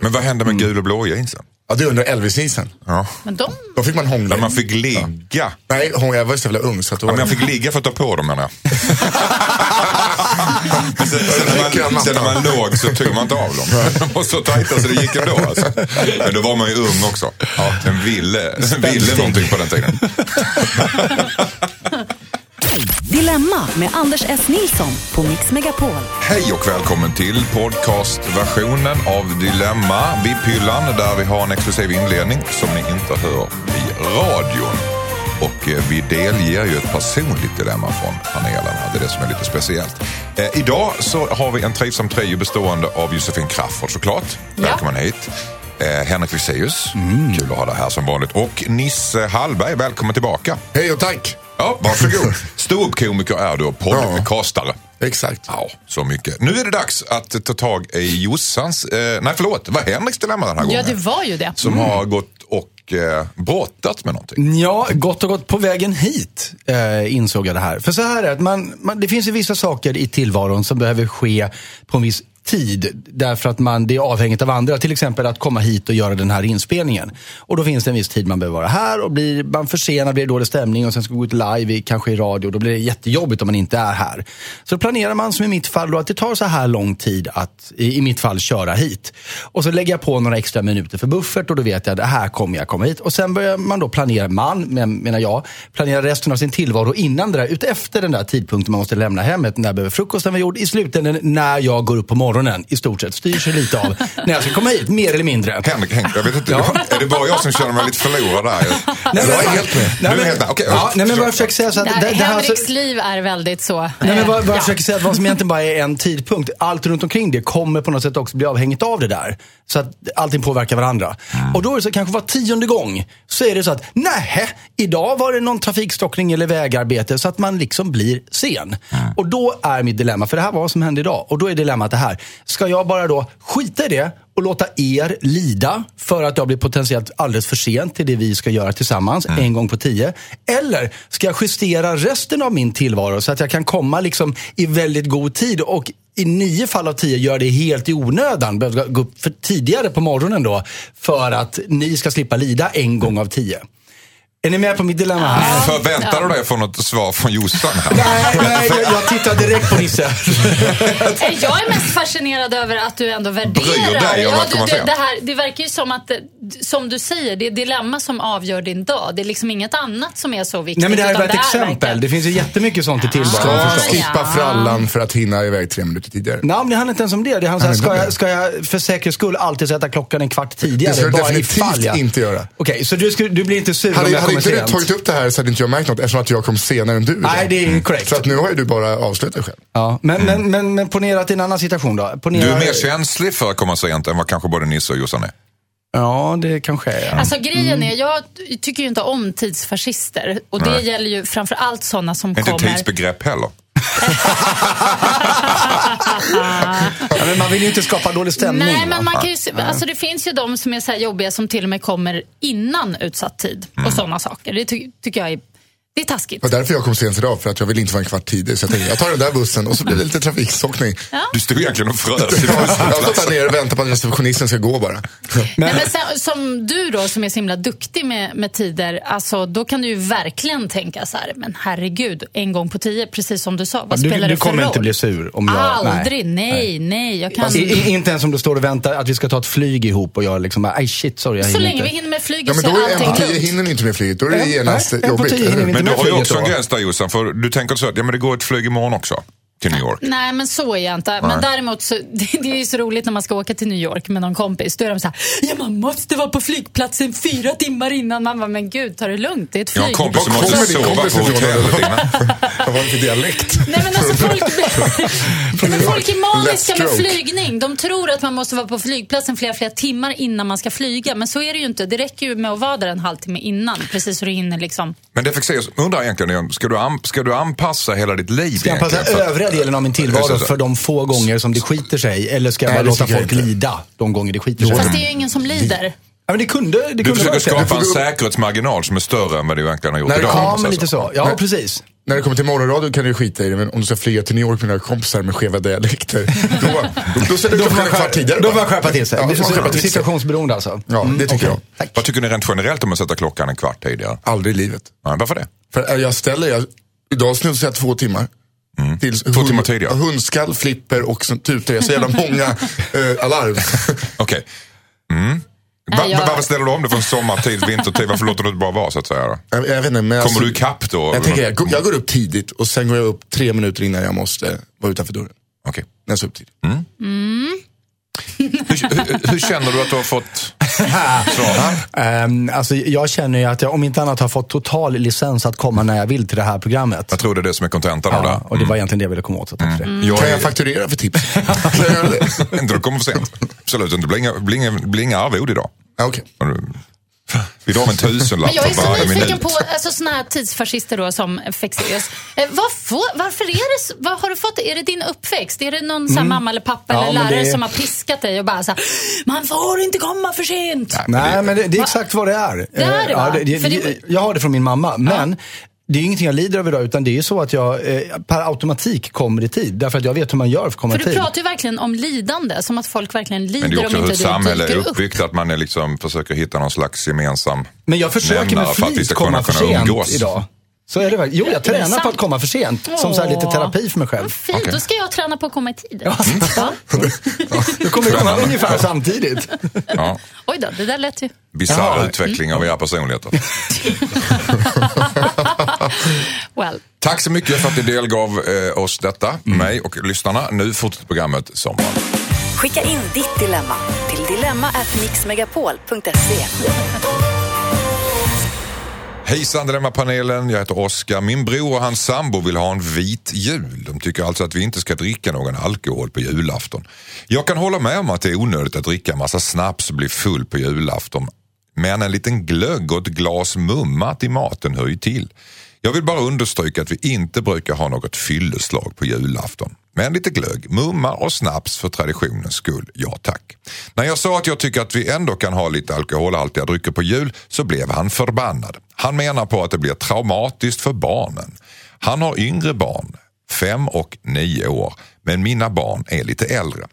Men vad hände med gul och blå jeansen? Ja, det är under Elvis-isen. Ja. Men de... Då fick man hångla. Där man fick ligga. Nej, hon, jag var så jävla ung så att då Ja, men jag fick ligga för att ta på dem menar jag. Men sen, sen, när man, sen när man låg så tog man inte av dem. De var så tajta så det gick ändå. Alltså. Men då var man ju ung också. Ja, den ville, den ville någonting på den tiden. Dilemma med Anders S. Nilsson på Mix Megapol. Hej och välkommen till podcastversionen av Dilemma, VIP-hyllan där vi har en exklusiv inledning som ni inte hör i radion. Och eh, vi delger ju ett personligt dilemma från panelen. Det är det som är lite speciellt. Eh, idag så har vi en trivsam trio bestående av Josefin Crafoord såklart. Välkommen hit. Eh, Henrik Fexeus, kul att ha dig här som vanligt. Och Nisse Hallberg, välkommen tillbaka. Hej och tack. Ja, varsågod. Ståuppkomiker är du och podcastare. Exakt. Ja, så mycket. Nu är det dags att ta tag i Jossans, eh, nej förlåt, var Henriks dilemma den här Ja, gången. det var ju det. Som har gått och eh, brottats med någonting. Ja, gott och gott på vägen hit eh, insåg jag det här. För så här är det, att man, man, det finns ju vissa saker i tillvaron som behöver ske på en viss tid. Därför att man, det är avhängigt av andra. Till exempel att komma hit och göra den här inspelningen. Och då finns det en viss tid man behöver vara här och blir man försenad blir det dålig stämning och sen ska gå ut live, i, kanske i radio. Då blir det jättejobbigt om man inte är här. Så då planerar man som i mitt fall då, att det tar så här lång tid att, i, i mitt fall, köra hit. Och så lägger jag på några extra minuter för buffert och då vet jag att här kommer jag komma hit. Och sen börjar man då planera, man menar jag, planera resten av sin tillvaro innan det där, utefter den där tidpunkten man måste lämna hemmet. När behöver frukosten vara gjord? I slutändan när jag går upp på morgonen i stort sett. Styr sig lite av när jag ska komma hit, mer eller mindre. Henrik, Henrik jag vet inte, Ja. är det bara jag som känner mig lite förlorad där? Nej, jag är helt med. Nej, du är helt med. Okej, ja, nej, men vad jag försöker säga så att Det här, det, det här Henriks liv är väldigt så. Nej, men vad, vad ja. jag försöker säga, vad som egentligen bara är en tidpunkt. Allt runt omkring det kommer på något sätt också bli avhängigt av det där. Så att allting påverkar varandra. Och då är det så kanske var tionde gång så är det så att nej, idag var det någon trafikstockning eller vägarbete så att man liksom blir sen. Och då är mitt dilemma, för det här var vad som hände idag. Och då är dilemmat det här. Ska jag bara då skita i det och låta er lida för att jag blir potentiellt alldeles för sent till det vi ska göra tillsammans en gång på tio? Eller ska jag justera resten av min tillvaro så att jag kan komma liksom i väldigt god tid och i nio fall av tio gör det helt i onödan. Behöver gå upp för tidigare på morgonen då för att ni ska slippa lida en gång av tio. Är ni med på mitt dilemma här? Förväntar du dig få något svar från Jossan? Nej, nej jag, jag tittar direkt på Nisse. Eh, Jag är mest fascinerad över att du ändå värderar. Bryr dig om att komma det, här, det verkar ju som att, eh, som du säger, det är dilemma som avgör din dag. Det är liksom inget annat som är så viktigt. Nej men det här är bara ett exempel. verkligen- Det finns ju jättemycket sånt i tillvaron Ska förstås. skippa ja. frallan för att hinna iväg tre minuter tidigare. Nej, men det handlar inte ens om det. Det handlar om ska, jag, ska jag för säkerhets skull alltid sätta klockan en kvart tidigare? Det ska du bara definitivt ifall jag... inte göra. Okej, så du, du blir inte sur om Hade, jag hade kommer inte du sent? tagit upp det här så hade inte jag märkt något eftersom att jag kom senare än du. Nej, det är korrekt. Så att nu har ju du bara avslöjat dig själv. Ja, men, men, men, men ponera att är en annan situation då. Ponera... Du är mer känslig för att komma sent än vad kanske både Nisse och Jossan är. Ja, det kanske är. Ja. Alltså grejen är, jag tycker ju inte om tidsfascister. Och det Nej. gäller ju framför allt sådana som Inte kommer... tidsbegrepp heller. Ja, men man vill ju inte skapa dålig stämning. Nej, men man kan ju, alltså det finns ju de som är så här jobbiga som till och med kommer innan utsatt tid och sådana saker. Det ty tycker jag är, det är taskigt. Det var därför jag kom sent idag, för att jag ville inte vara en kvart tidig. Så jag tänkte, jag tar den där bussen och så blir det lite trafikstockning. Du stod egentligen och frös Jag här busshållplatsen. nere och väntat på att receptionisten ska gå bara. Nej, men sen, som du då som är så himla duktig med, med tider, alltså, då kan du ju verkligen tänka så här, men herregud, en gång på tio, precis som du sa, vad du, spelar du det för kommer roll? inte bli sur om jag... Aldrig, nej, nej. jag kan... I, i, inte ens om du står och väntar att vi ska ta ett flyg ihop och jag liksom bara, aj shit, sorry, jag så länge inte. vi hinner med flyget Ja, men så då är är en på allting tio lugnt. hinner ni inte med flyget. Då är det Nej, genast nej, jobbigt. Men du har ju också en gräns där Jossan, för du tänker så att ja, men det går ett flyg imorgon också till New York. Nej, men så är jag inte. Men däremot så, det, det är ju så roligt när man ska åka till New York med någon kompis. Då är de så här, ja man måste vara på flygplatsen fyra timmar innan. Man bara, men gud, ta det lugnt, det är ett Jag flyg. har en kompis som måste sova kompis på hotellet innan. Vad var det för dialekt? Nej men alltså folk, Nej, men folk är maniska med flygning. De tror att man måste vara på flygplatsen flera, flera timmar innan man ska flyga. Men så är det ju inte. Det räcker ju med att vara där en halvtimme innan. Precis så du hinner liksom. Men det fick se, undrar egentligen, igen, ska du, an, ska du anpassa hela ditt liv Ska jag passa egentligen? För att- övriga delen av min tillvaro för de få gånger som det skiter sig? Eller ska jag bara låta folk lida de gånger det skiter sig? Fast det är ju ingen som lider. Ja, men det kunde, det Du kunde försöker vara så. skapa en säkerhetsmarginal som är större än vad du egentligen har gjort Nej, idag. ja, men lite så. Ja, Nej. precis. När det kommer till morgonradio kan du skita i det, men om du ska flyga till New York med dina kompisar med skeva dialekter, då, då, då ställer du klockan en kvart tidigare. Då får man skärpa till sig. Ja, skärpa till. Situationsberoende alltså. Ja, det tycker okej. jag. Vad tycker ni rent generellt om att sätta klockan en kvart tidigare? Aldrig i livet. Ja, varför det? För eh, jag ställer, jag, idag snusar jag två timmar. Tills Mm. Två timmar tidigare. Hundskall, flipper och tutar jag så jävla många eh, alarm. Okej. Mm. Va, jag- Varför ställer du om det från sommartid, vintertid? Varför låter du det bara vara så att säga? Då? jag, jag vet inte, men Kommer alltså, du ikapp då? Jag, tänker, jag, går- jag går upp tidigt och sen går jag upp tre minuter innan jag måste vara utanför dörren. Okej. När jag ska upp tidigt. Hur, hur, hur känner du att du har fått svar? Ehm, alltså, jag känner ju att jag om inte annat har fått total licens att komma när jag vill till det här programmet. Jag tror det är det som är kontentan av Ja, det. och det var egentligen det jag ville komma åt. Så för det. Jag Kan är, jag fakturera för tips? inte du kommer för sent. Absolut inte. Det blir inga, blir inga, blir inga arvode idag. Okej. Vi drar en tusenlapp Men jag är för så varje nyfiken minut. på alltså, såna här tidsfascister då som Fexeus. Eh, vad får- varför är det, vad har du fått? Är det din uppväxt? Är det någon här, mamma eller pappa Ja, eller men lärare det- som har piskat dig och bara så här, man får inte komma för sent. Nej, men det, det är exakt vad det är. Det är det, Eh, va? ja, det, För det, det- Jag har det från min mamma, men det är ingenting jag lider av idag, utan det är så att jag eh, per automatik kommer i tid. Därför att jag vet hur man gör för att komma För i du tid. pratar ju verkligen om lidande, som att folk verkligen lider Men det är också om hur inte ett du samhälle är dyker upp. uppbyggt, att man är liksom, försöker hitta någon slags gemensam Men jag försöker med för flit ska komma kunna, för kunna sent umgås. idag. Så är det väl. Jo, jag tränar på att komma för sent. Som så här lite Åh. terapi för mig själv. Vad fint, Okej. då ska jag träna på att komma i tid. Ja. Då kommer vi komma ungefär samtidigt. Ja, Oj då, det där lät ju... bisarr Jaha. utveckling av era personligheter. Well. Tack så mycket för att ni delgav eh, oss detta, mig och lyssnarna. Nu fortsätter programmet som vanligt. Skicka in ditt dilemma till dilemma@mixmegapol.se. Hejsan Dilemmapanelen, jag heter Oskar. Min bror och hans sambo vill ha en vit jul. De tycker alltså att vi inte ska dricka någon alkohol på julafton. Jag kan hålla med om att det är onödigt att dricka massa snaps och bli full på julafton. Men en liten glögg och ett glas mumma till maten hör ju till. Jag vill bara understryka att vi inte brukar ha något fylleslag på julafton. Men lite glögg, mumma och snaps för traditionens skull, ja tack. När jag sa att jag tycker att vi ändå kan ha lite alkoholhaltiga drycker på jul så blev han förbannad. Han menar på att det blir traumatiskt för barnen. Han har yngre barn, fem och nio år, men mina barn är lite äldre.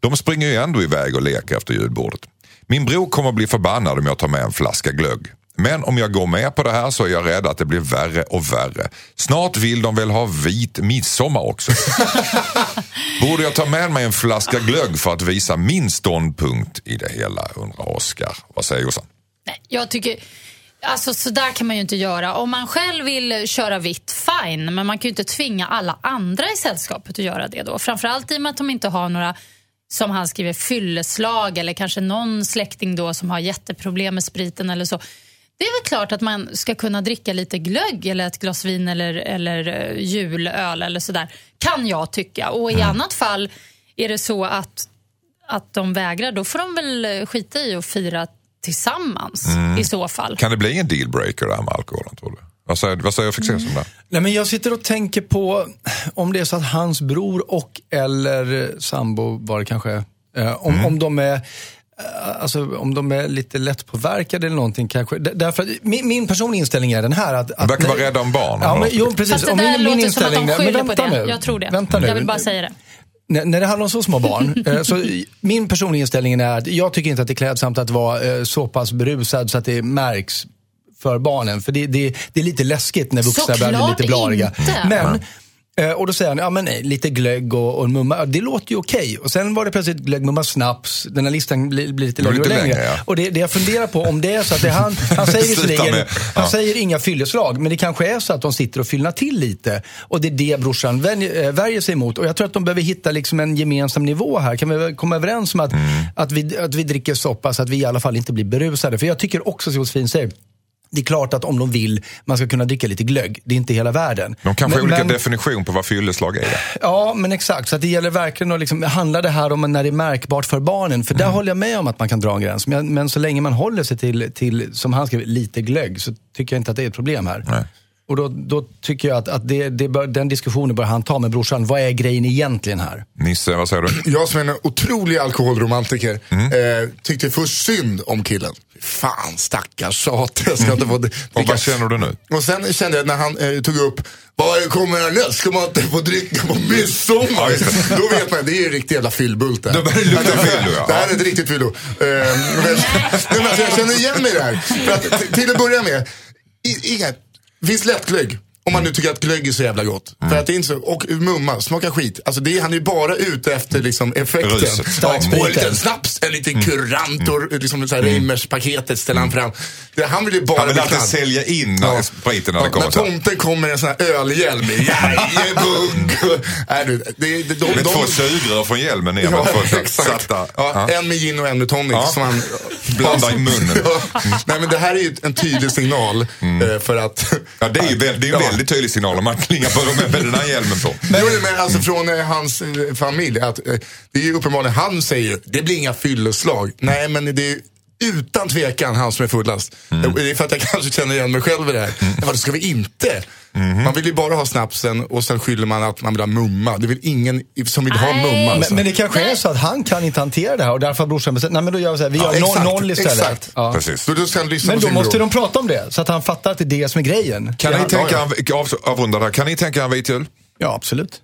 De springer ju ändå iväg och leker efter julbordet. Min bror kommer bli förbannad om jag tar med en flaska glögg. Men om jag går med på det här så är jag rädd att det blir värre och värre. Snart vill de väl ha vit midsommar också. Borde jag ta med mig en flaska glögg för att visa min ståndpunkt i det hela, undrar Oskar. Vad säger Jossan? Nej, jag tycker... Alltså så där kan man ju inte göra. Om man själv vill köra vitt, fine. Men man kan ju inte tvinga alla andra i sällskapet att göra det då. Framförallt i och med att de inte har några, som han skriver, fylleslag eller kanske någon släkting då som har jätteproblem med spriten eller så. Det är väl klart att man ska kunna dricka lite glögg eller ett glas vin eller, eller eh, julöl eller sådär. Kan jag tycka. Och i annat fall är det så att, att de vägrar, då får de väl eh, skita i och fira tillsammans i så fall. Kan det bli en dealbreaker där med alkoholen tror du? Vad säger, vad säger Fexeus om det? Nej, men jag sitter och tänker på om det är så att hans bror och eller sambo var det kanske, eh, om, om de är eh, Alltså om de är lite lättpåverkade eller någonting kanske. Därför att min, min personliga inställning är den här att... att verkar vara rädda om barnen. Ja, men, jo, precis. Fast det där min, min låter som att de skyller på vänta det. Nu. Jag tror det. Vänta nu. Jag vill bara säga det. När, när det handlar om så små barn, eh, så min personliga inställning är att jag tycker inte att det är klädsamt att vara eh, så pass berusad så att det märks för barnen. För det, det, det är lite läskigt när vuxna börjar bli lite blariga. inte. Men, eh, och då säger han, ja men nej, lite glögg och, och mumma, Ja, det låter ju okej. Och sen var det plötsligt glögg, mumma, snaps. Den här listan blir, blir lite längre och längre. längre, ja. Och det, det jag funderar på, om det är så att det han, han säger visserligen, med- han ja. säger inga fylleslag, men det kanske är så att de sitter och fyllnar till lite. Och det är det brorsan vänj- eh, värjer sig emot. Och jag tror att de behöver hitta liksom en gemensam nivå här. Kan vi komma överens om att, Mm. att, vi, att vi dricker så pass att vi i alla fall inte blir berusade? För jag tycker också, som Josefin säger, det är klart att om de vill, man ska kunna dricka lite glögg. Det är inte hela världen. De kanske har Men- olika men- definition på vad fylleslag är. Ja, men exakt. Så det gäller verkligen att liksom, handlar det här om när det är märkbart för barnen? För där håller jag med om att man kan dra en gräns. Men, men så länge man håller sig till, till, som han skrev, lite glögg så tycker jag inte att det är ett problem här. Nej. Och då, då tycker jag att, att det, det bör, den diskussionen bör han ta med brorsan. Vad är grejen egentligen här? Nisse, vad säger du? Jag som är en otrolig alkoholromantiker eh, tyckte först synd om killen. Fan stackars tjat. Jag ska inte få Och vad känner du nu? Och sen kände jag när han eh, tog upp, vad kommer härnäst? Ska man inte få dricka på midsommar? Då vet man, det är en riktig jävla fyllbult det här. Det lukta fyllo, ja. Det här är ett riktigt fyllo. Eh, men, men alltså, jag känner igen mig i det här. För att, till att börja med, i, inga, finns lättglögg. Om man nu tycker att glögg är så jävla gott. Mm. För att det är inte så, och mumma, smakar skit. Alltså det, är- han är ju bara ute efter liksom effekten. Ja, och en liten snaps, en liten kurant och liksom så här Reimers-paketet ställer han fram. Det, han vill ju bara Han vill alltid sälja in ja. spriten när det kommer. när tomten kommer i en sån här ölhjälm. Jajebugg! Nej, du, det, det, de, Med de, två sugrör från hjälmen ner. Ja, Ja, för exakt. Ja, Ja. En med gin och en med tonic. Ja. Som han, Blanda i munnen. Ja. Nej, men det här är ju en tydlig signal eh, för att... Ja, det är ju väl- väldigt tydlig signal om man klingar på dem med den här hjälmen på. Men, men alltså från eh, hans eh, familj, att, eh, det är ju uppenbarligen, han säger ju, det blir inga fylleslag. Nej men det är utan tvekan han som är fullast. Mm. Det är för att jag kanske känner igen mig själv i det här. Men vad ska vi inte? Mm-hmm. Man vill ju bara ha snapsen och sen skyller man att man vill ha mumma. Det är väl ingen som vill ha mumma. Men, Alltså. men det kanske är så att han kan inte hantera det här och därför har brorsan bestämt, nej men då gör vi så här, vi gör Ja, noll, exakt, noll istället. exakt. Ja. Precis. Då ska han lyssna Men på då sin måste bror. de prata om det, så att han fattar att det är det som är grejen. Kan Ja, ni tänka, av, avrunda där, kan ni tänka en vit jul? Ja, absolut.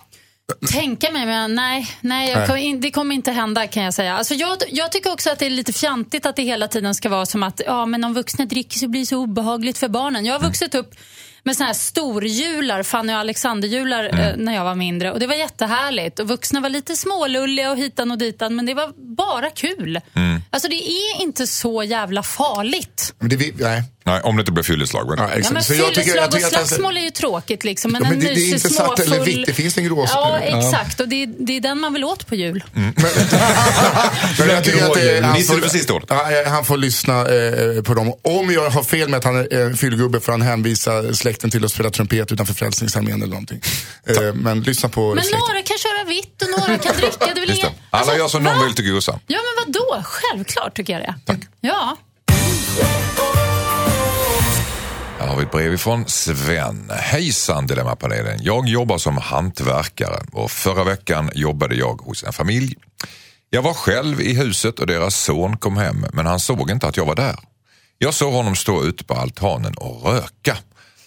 Tänka mig, men nej, nej, Nej. kommer in, det kommer inte hända kan jag säga. Alltså jag, jag tycker också att det är lite fjantigt att det hela tiden ska vara som att ja, men om vuxna dricker så blir det så obehagligt för barnen. Jag har vuxit upp med såna här storjular, Fanny och Alexander-jular eh, när jag var mindre. Och det var jättehärligt. Och vuxna var lite smålulliga och hitan och ditan, men det var bara kul. Alltså det är inte så jävla farligt. Men det, nej. Nej, om det inte blir fylleslag. men- Ja, Ja, exakt. men Så jag tycker- fylleslag jag tycker och slagsmål är ju tråkigt liksom. Men, Ja, men en det- det är inte svart eller småfull- vitt, det finns en gråzon. Ja, Ja. exakt. Och det är, det är den man vill åt på jul. Men jag tycker att det, han, det får. Ja, eh, han får lyssna eh, på dem. Om jag har fel med att han är eh, fyllgubbe får han hänvisa släkten till att spela trumpet utanför Frälsningsarmén eller någonting. Eh, men lyssna på Men släkten. några kan köra vitt och några kan dricka. Det är det. ingen... Alla Alltså, gör som va? någon vill till gosa. Ja, men vad då? Självklart tycker jag det. Tack. Ja. Här har vi ett brev ifrån Sven. Hejsan Dilemmapanelen. Jag jobbar som hantverkare och förra veckan jobbade jag hos en familj. Jag var själv i huset och deras son kom hem men han såg inte att jag var där. Jag såg honom stå ute på altanen och röka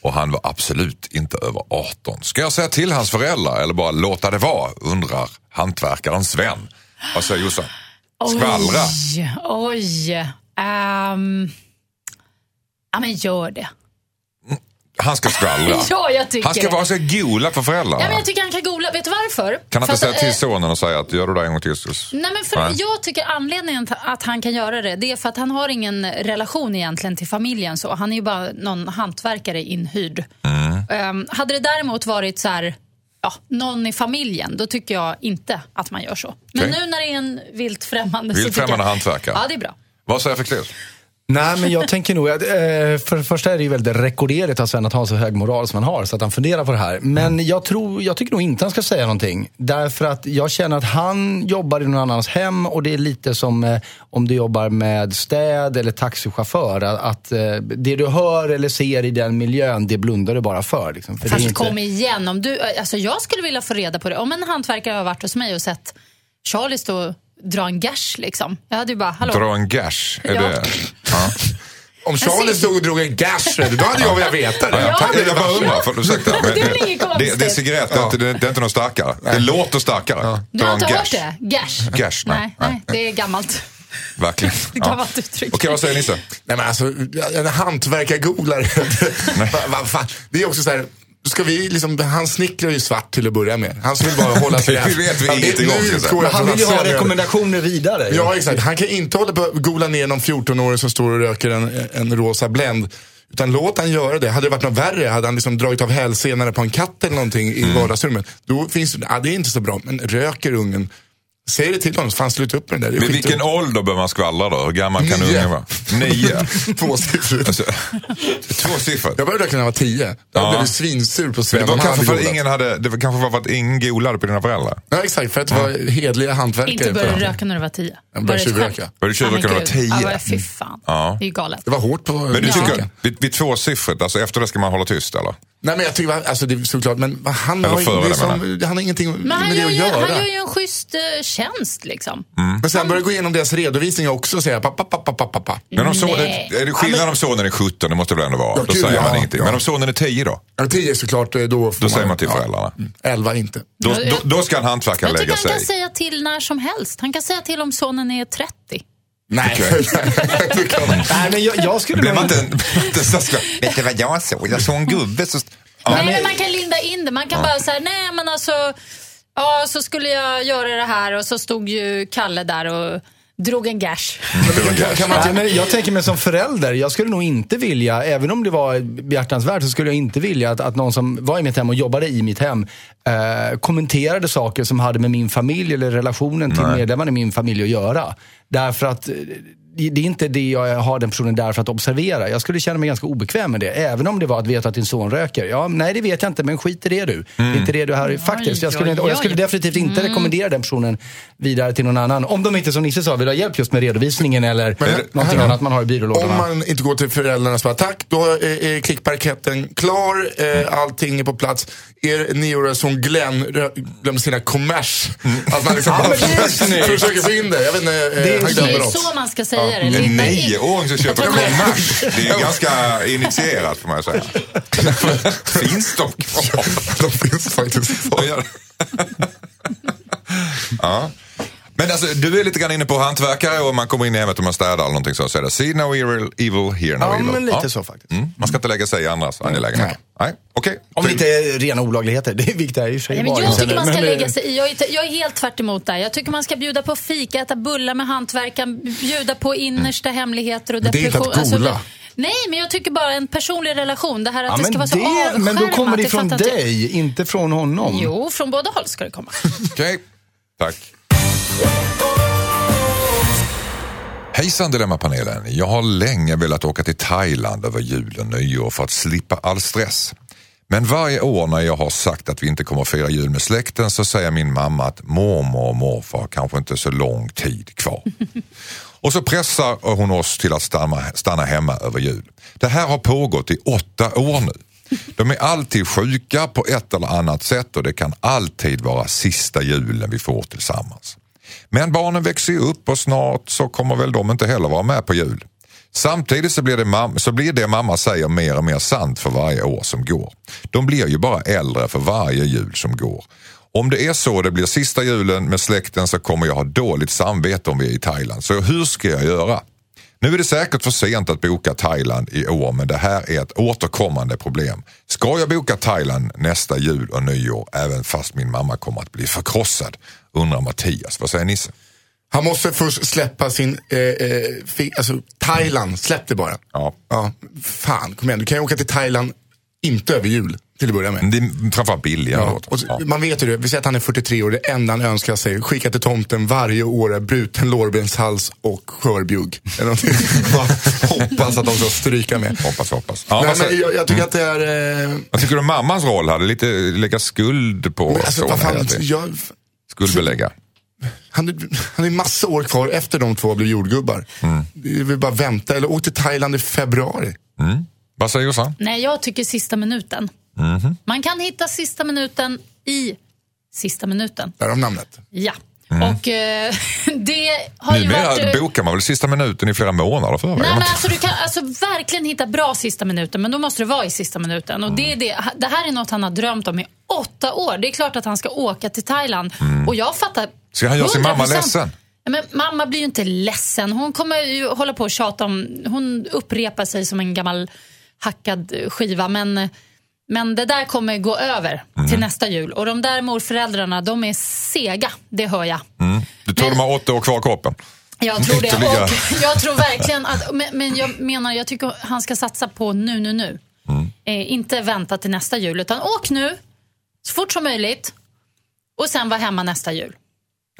och han var absolut inte över 18. Ska jag säga till hans föräldrar eller bara låta det vara? undrar hantverkaren Sven. Vad säger Jossan? Skvallra? Oj, oj. Um, Ja, men gör det. Han ska skvallra. Ja, jag tycker Han ska det. vara så gola för föräldrarna. Ja, men jag tycker han kan googla. Vet du varför? Kan han För inte säga till eh, sonen och säga att gör du det en gång till så... Nej, men för Nej. Jag tycker anledningen till att han kan göra det, det är för att han har ingen relation egentligen till familjen. så. Han är ju bara någon hantverkare inhyrd. Mm. Ehm, hade det däremot varit så här, ja, någon i familjen, då tycker jag inte att man gör så. Men Okej. nu när det är en vilt främmande... Vilt jag- främmande hantverkare. Ja, det är bra. Vad säger Fexeus? Nej, men jag tänker nog att eh, för det första är det ju väldigt rekorderligt av Sven att ha så hög moral som han har, så att han funderar på det här. Men jag, tror, jag tycker nog inte han ska säga någonting. Därför att jag känner att han jobbar i någon annans hem och det är lite som eh, om du jobbar med städ eller taxichaufför. Att, eh, det du hör eller ser i den miljön, det blundar du bara för. Liksom. för det är Fast inte... kom igen, om du, alltså jag skulle vilja få reda på det. Om en hantverkare har varit hos mig och sett Charlie stå dra en gash liksom. Jag hade ju bara, hallå. Dra en gash? Är Ja. det... Ja. Om Charlie stod och drog en gash, då hade jag velat veta det. Ja. Jag bara undrar, för, ursäkta. Men, Det är inget konstigt. det, det är cigarett, det, är inte, det, är inte något starkare. Det låter starkare. Du Dra har en inte hört gash. det? Gash? Gash, nej. nej, nej, det är gammalt. Verkligen. Uttryck. Okej, vad säger Nisse? Nej men alltså, en hantverkargooglare. Va, det är också så här. Ska vi liksom, han snickrar ju svart till att börja med. Han vill bara hålla sig Det vet vi ingenting om, han vill ju ha rekommendationer vidare. Ja, exakt. Han kan inte hålla på och gola ner någon 14-åring som står och röker en, en rosa Blend. Utan låt han göra det. Hade det varit något värre, hade han liksom dragit av hälsenare på en katt eller någonting i Mm. vardagsrummet. Då finns det, ja, det är inte så bra. Men röker ungen, säg det till honom. Fan sluta upp med det där. Det vilken ålder bör man skvallra då? Hur gammal kan Nio. ungen vara? Nio. Tvåsiffrigt. Alltså, tvåsiffrigt. Jag började röka när jag var tio. Jag Ja. blev svinsur på Sven. det var kanske för ingen hade, det var kanske var för att ingen golade på dina föräldrar. Ja, exakt. För att det var hedliga hantverkare. Inte börja för- röka när du var tio. Jag började tjuvröka. Började tjuvröka Ja, men när du var tio. Ja, fy fan. Ja. Det är ju galet. Det var hårt på Men du Ja. tycker, vid, vid tvåsiffrigt, alltså efter det ska man hålla tyst eller? Nej men jag tycker, alltså det är såklart, men han har, före det är det, som, han har ingenting Men med han det gör, att ju, göra. han gör ju en schysst eh, tjänst liksom. Men sen börjar jag gå igenom deras redovisning också och säga pappa, pappa, pappa, pappa. Men om sonen, Nej. är det skillnad om sonen är 17? Det måste det väl ändå vara? Ja, då gud, säger ja, man ingenting. ja. Men om sonen är 10 då? Ja, tio är såklart, eh, då Då säger man till ja. föräldrarna. Elva inte. Då, då, då ska en hantverkare Jag tycker lägga han kan sig. säga till när som helst. Han kan säga till om sonen är 30. Nej. Nej, men jag, jag skulle nog man inte, inte så ska, Vet du vad jag såg? Jag såg en gubbe så... nej, men man kan linda in det. Man kan bara säga, nej men alltså, ja så skulle jag göra det här. Och så stod ju Kalle där och drog en gash. Kan, kan man Nej, inte, men jag tänker mig som förälder, jag skulle nog inte vilja, även om det var behjärtansvärt, så skulle jag inte vilja att, att någon som var i mitt hem och jobbade i mitt hem eh, kommenterade saker som hade med min familj eller relationen till medlemmarna i min familj att göra. Därför att eh, det är inte det jag har den personen där för att observera. Jag skulle känna mig ganska obekväm med det. Även om det var att veta att din son röker. Ja, nej, det vet jag inte, men skit i det du. Det är inte det du här faktiskt. Jag skulle, och jag skulle definitivt inte rekommendera den personen vidare till någon annan. Om de inte, som Nisse sa, vill ha hjälp just med redovisningen eller Men- någonting här- annat man har i byrålådorna. Om man inte går till föräldrarna och säger tack, då är, klickparketten klar, eh, allting är på plats. Er nioåriga son Glenn glömde sina kommers. Att man liksom Ja, försöker få in det. Jag vet inte, eh, Det är han Det glömde är något. så man ska säga det. En Linda in- nioåring som köper kommers. Det är ganska initierat får man säga. Finns de kvar? De finns faktiskt kvar. Ja. Men alltså, du är lite grann inne på hantverkare och man kommer in i hemmet och man städar eller någonting så. så är det see no evil, evil hear no Ja, evil. men lite så faktiskt. Mm. Man ska inte lägga sig i andras angelägenheter. Nej, okej. Om det inte är rena olagligheter. Det är viktigt i och för sig. Ja, jag tycker man ska lägga sig i. Jag är, jag är helt tvärt emot där. Jag tycker man ska bjuda på fika, äta bullar med hantverkaren, bjuda på innersta hemligheter och Men det är inte att depression. gola. nej, men jag tycker bara en personlig relation. Det här att Ja, det ska vara så det, avskärmat. men då kommer det från dig, inte från honom. Jo, från båda håll ska det komma. Okej, tack. Hejsan Dilemmapanelen. Jag har länge velat åka till Thailand över jul och nyår för att slippa all stress. Men varje år när jag har sagt att vi inte kommer att fira jul med släkten så säger min mamma att mormor och morfar kanske inte så lång tid kvar. Och så pressar hon oss till att stanna, stanna hemma över jul. Det här har pågått i åtta år nu. De är alltid sjuka på ett eller annat sätt och det kan alltid vara sista julen vi får tillsammans. Men barnen växer ju upp och snart så kommer väl de inte heller vara med på jul. Samtidigt så blir, det mam- så blir det mamma säger mer och mer sant för varje år som går. De blir ju bara äldre för varje jul som går. Om det är så det blir sista julen med släkten så kommer jag ha dåligt samvete om vi är i Thailand. Så hur ska jag göra? Nu är det säkert för sent att boka Thailand i år men det här är ett återkommande problem. Ska jag boka Thailand nästa jul och nyår även fast min mamma kommer att bli förkrossad? Undrar Mattias. Vad säger Nisse? Han måste först släppa sin, eh, eh, alltså Thailand, släpp det bara. Ja. Ja, fan, kom igen. Du kan ju åka till Thailand, inte över jul, till att börja med. Det är framförallt billigare. Ja, och så, Man vet ju det, vi säger att han är 43 år, det enda han önskar sig, skicka till tomten varje år är bruten lårbenshals och skörbjugg. Hoppas att de ska stryka med. Hoppas, hoppas. Ja, Nej, vad, men jag, jag tycker att det är... Eh, vad tycker du mammans roll hade? Lite lägga skuld på men alltså, vad fan, jag, Skuldbelägga. han, han är massa år kvar efter de två blir jordgubbar. Mm. Är väl bara vänta, eller åk till Thailand i februari. Vad säger Jossan? Nej, jag tycker sista minuten. Mhm. Man kan hitta sista minuten i sista minuten. Därav namnet. Ja. Och eh, det har ju Numera varit... eh, bokar man väl sista minuten i flera månader förväg? Nej, men alltså, du kan alltså, verkligen hitta bra sista minuten, men då måste det vara i sista minuten. Och det, är det, det här är något han har drömt om i åtta år. Det är klart att han ska åka till Thailand. Och jag fattar Ska han göra sin mamma 100%. ledsen? Men mamma blir ju inte ledsen. Hon kommer ju hålla på och tjata om... Hon upprepar sig som en gammal hackad skiva. Men, men det där kommer gå över Mm. till nästa jul. Och de där morföräldrarna, de är sega. Det hör jag. Du tror de har åtta år kvar kroppen? Jag tror det. Och jag tror verkligen att, men, men jag menar, jag tycker han ska satsa på nu, nu, nu. Mm. Eh, inte vänta till nästa jul, utan åk nu, så fort som möjligt. Och sen vara hemma nästa jul.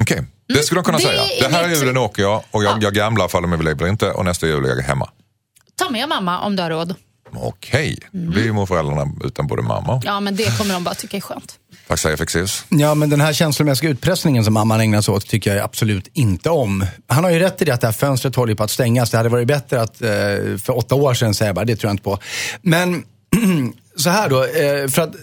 Okej, det skulle de kunna Mm. Det säga. Det här mitt- julen åker jag och jag, Ja. jag gamlar ifall de överlever inte och nästa jul är jag hemma. Ta med mamma om du har råd. Okej, då blir ju morföräldrarna utan både mamma. Ja, men det kommer de bara tycka är skönt. Tack säger Fexeus. Ja, men den här känslomässiga utpressningen som mamman ägnar sig åt tycker jag absolut inte om. Han har ju rätt i det att det här fönstret håller på att stängas. Det hade varit bättre att eh, för åtta år sedan säga bara, det tror jag inte på. Men så här då, eh, för att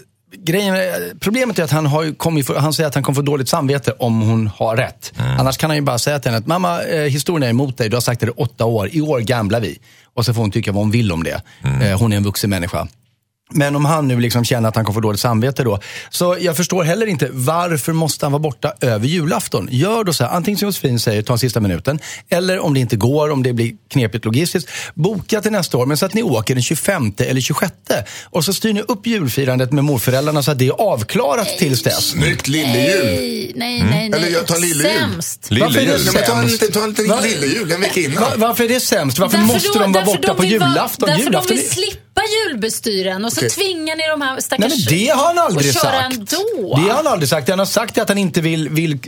grejen, problemet är att han, har kommit, få- han säger att han kommer få dåligt samvete om hon har rätt. Annars kan han ju bara säga till henne att mamma, eh, historien är emot dig, du har sagt det i åtta år, i år gamblar vi. Och så får hon tycka vad hon vill om det. Eh, hon är en vuxen människa. Men om han nu liksom känner att han kommer få dåligt samvete då. Så jag förstår heller inte, varför måste han vara borta över julafton? Gör då så här, antingen som Josefin säger, ta en sista minuten. Eller om det inte går, om det blir knepigt logistiskt, boka till nästa år. Men så att ni åker den 25 eller 26. Och så styr ni upp julfirandet med morföräldrarna så att det är avklarat tills dess. Snyggt lillejul. Nej, nej, nej. Eller jag tar lillejul. Sämst. Varför är det Lillejul. Ja, men ta en sämst? liten, ta en liten lillejul en vecka innan. Va- varför är det sämst? Varför Därför måste då- de vara borta de på julafton? Därför julafton de vill slippa julbestyren och så Okej. tvingar ni de här Nej stackars... men det har han aldrig sagt. ändå. Det har han aldrig sagt. Han har sagt att han inte vill, vill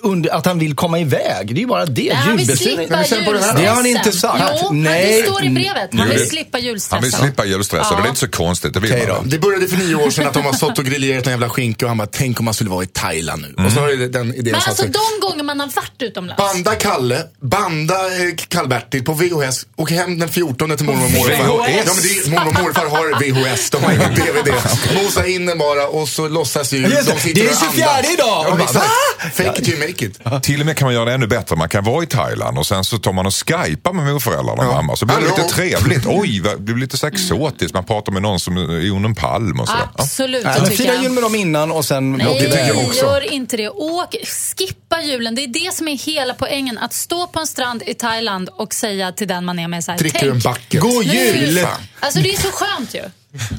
under, att han vill komma iväg. Det är ju bara det. Nej, han vill Julbestyren- slippa julstressen. Det har han inte sagt. Jo, Nej. det står i brevet. Han vill det- slippa julstressen. Han vill slippa julstressen och det är inte så konstigt. Det man då. Det började för nio år sedan att de har stått och grillerat en jävla skinka och han bara, tänk om man skulle vara i Thailand nu. Och så har ju den idén Men alltså sig. de gånger man har varit utomlands. Banda Kalle, banda eh, Karl-Bertil på VHS. Åk hem den 14 till mormor och morfar. VHS? Ja, men det är, och morfar har VHS, de har ingen DVD. Mosa in den bara och så låtsas ju Just de sitter det är och 24 andas. idag. Ja, exakt. va? Fake it you make it. Till och med kan man göra det ännu bättre. Man kan vara i Thailand och sen så tar man och skypar med morföräldrarna och Ja. mamma. Så blir det Hallå? lite trevligt. Oj, det blir lite så exotiskt. Man pratar med någon som är under en palm och sådär. Ja. Absolut, Nej, det fira jul med dem innan och sen Nej, jag också. gör inte det. Åk, skippa julen. Det är det som är hela poängen. Att stå på en strand i Thailand och säga till den man är med så här. Dricker en bucket. God jul! Alltså det är så skönt ju.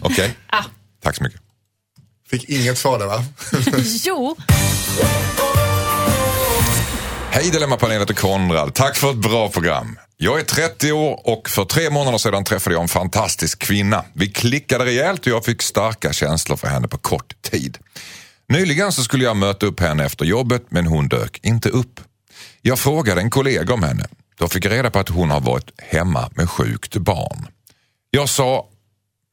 Okej, Ah, tack så mycket. Fick inget svar där va? jo. Hej Dilemmapanelet och Konrad. Tack för ett bra program. Jag är 30 år och för tre månader sedan träffade jag en fantastisk kvinna. Vi klickade rejält och jag fick starka känslor för henne på kort tid. Nyligen så skulle jag möta upp henne efter jobbet men hon dök inte upp. Jag frågade en kollega om henne. Då fick jag reda på att hon har varit hemma med sjukt barn. Jag sa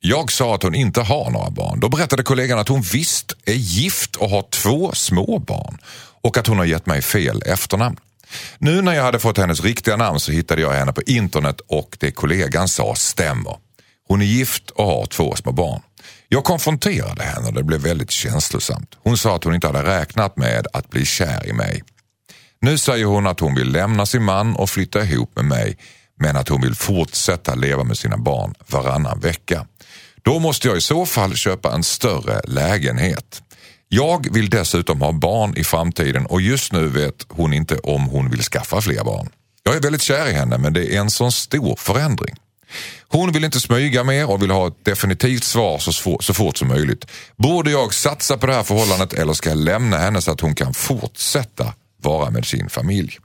jag sa att hon inte har några barn. Då berättade kollegan att hon visst är gift och har två små barn och att hon har gett mig fel efternamn. Nu när jag hade fått hennes riktiga namn så hittade jag henne på internet och det kollegan sa stämmer. Hon är gift och har två små barn. Jag konfronterade henne och det blev väldigt känslosamt. Hon sa att hon inte hade räknat med att bli kär i mig. Nu säger hon att hon vill lämna sin man och flytta ihop med mig men att hon vill fortsätta leva med sina barn varannan vecka. Då måste jag i så fall köpa en större lägenhet. Jag vill dessutom ha barn i framtiden och just nu vet hon inte om hon vill skaffa fler barn. Jag är väldigt kär i henne men det är en sån stor förändring. Hon vill inte smyga mer och vill ha ett definitivt svar så, svår, så fort som möjligt. Borde jag satsa på det här förhållandet eller ska jag lämna henne så att hon kan fortsätta vara med sin familj?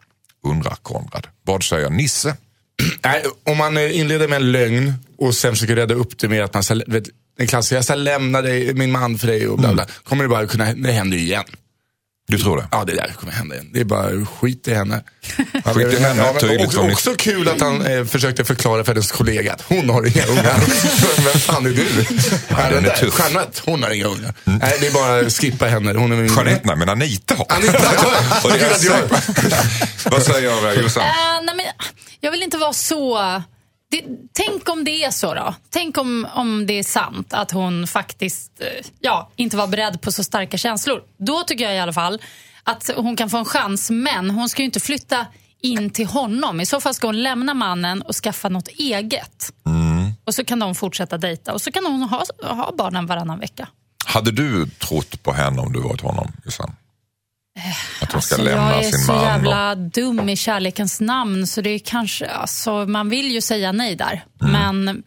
Undrar Konrad. Vad säger Nisse? Nej, om man eh, inleder med en lögn och sen försöker rädda upp det med att man, ska- vet, den klassiska, jag ska lämna dig, min man för dig och bla bla. Kommer det bara kunna, det händer ju igen. Du tror det? Ja, det där kommer hända igen. Det är bara skit i henne. Skit i henne, men tydligt också, också kul att han eh, försökte förklara för hennes kollega att hon har inga ungar. Vem fan är du? Ja, den den är. Jeanette, hon har inga ungar. Nej, det är bara att skippa henne. Hon är min... Jeanette, nej men Anita har. Anita, jag Vad säger eh, Jossan? Nej, men, jag vill inte vara så... Det, tänk om det är så då. Tänk om, om det är sant att hon faktiskt eh, ja, inte var beredd på så starka känslor. Då tycker jag i alla fall att hon kan få en chans. Men hon ska ju inte flytta in till honom. I så fall ska hon lämna mannen och skaffa något eget. Och så kan de fortsätta dejta och så kan hon ha, ha barnen varannan vecka. Hade du trott på henne om du varit honom, Jossan? Att hon ska Alltså, lämna jag är sin så man? Och... jävla dum i kärlekens namn så det är kanske, alltså, man vill ju säga nej där. Mm. Men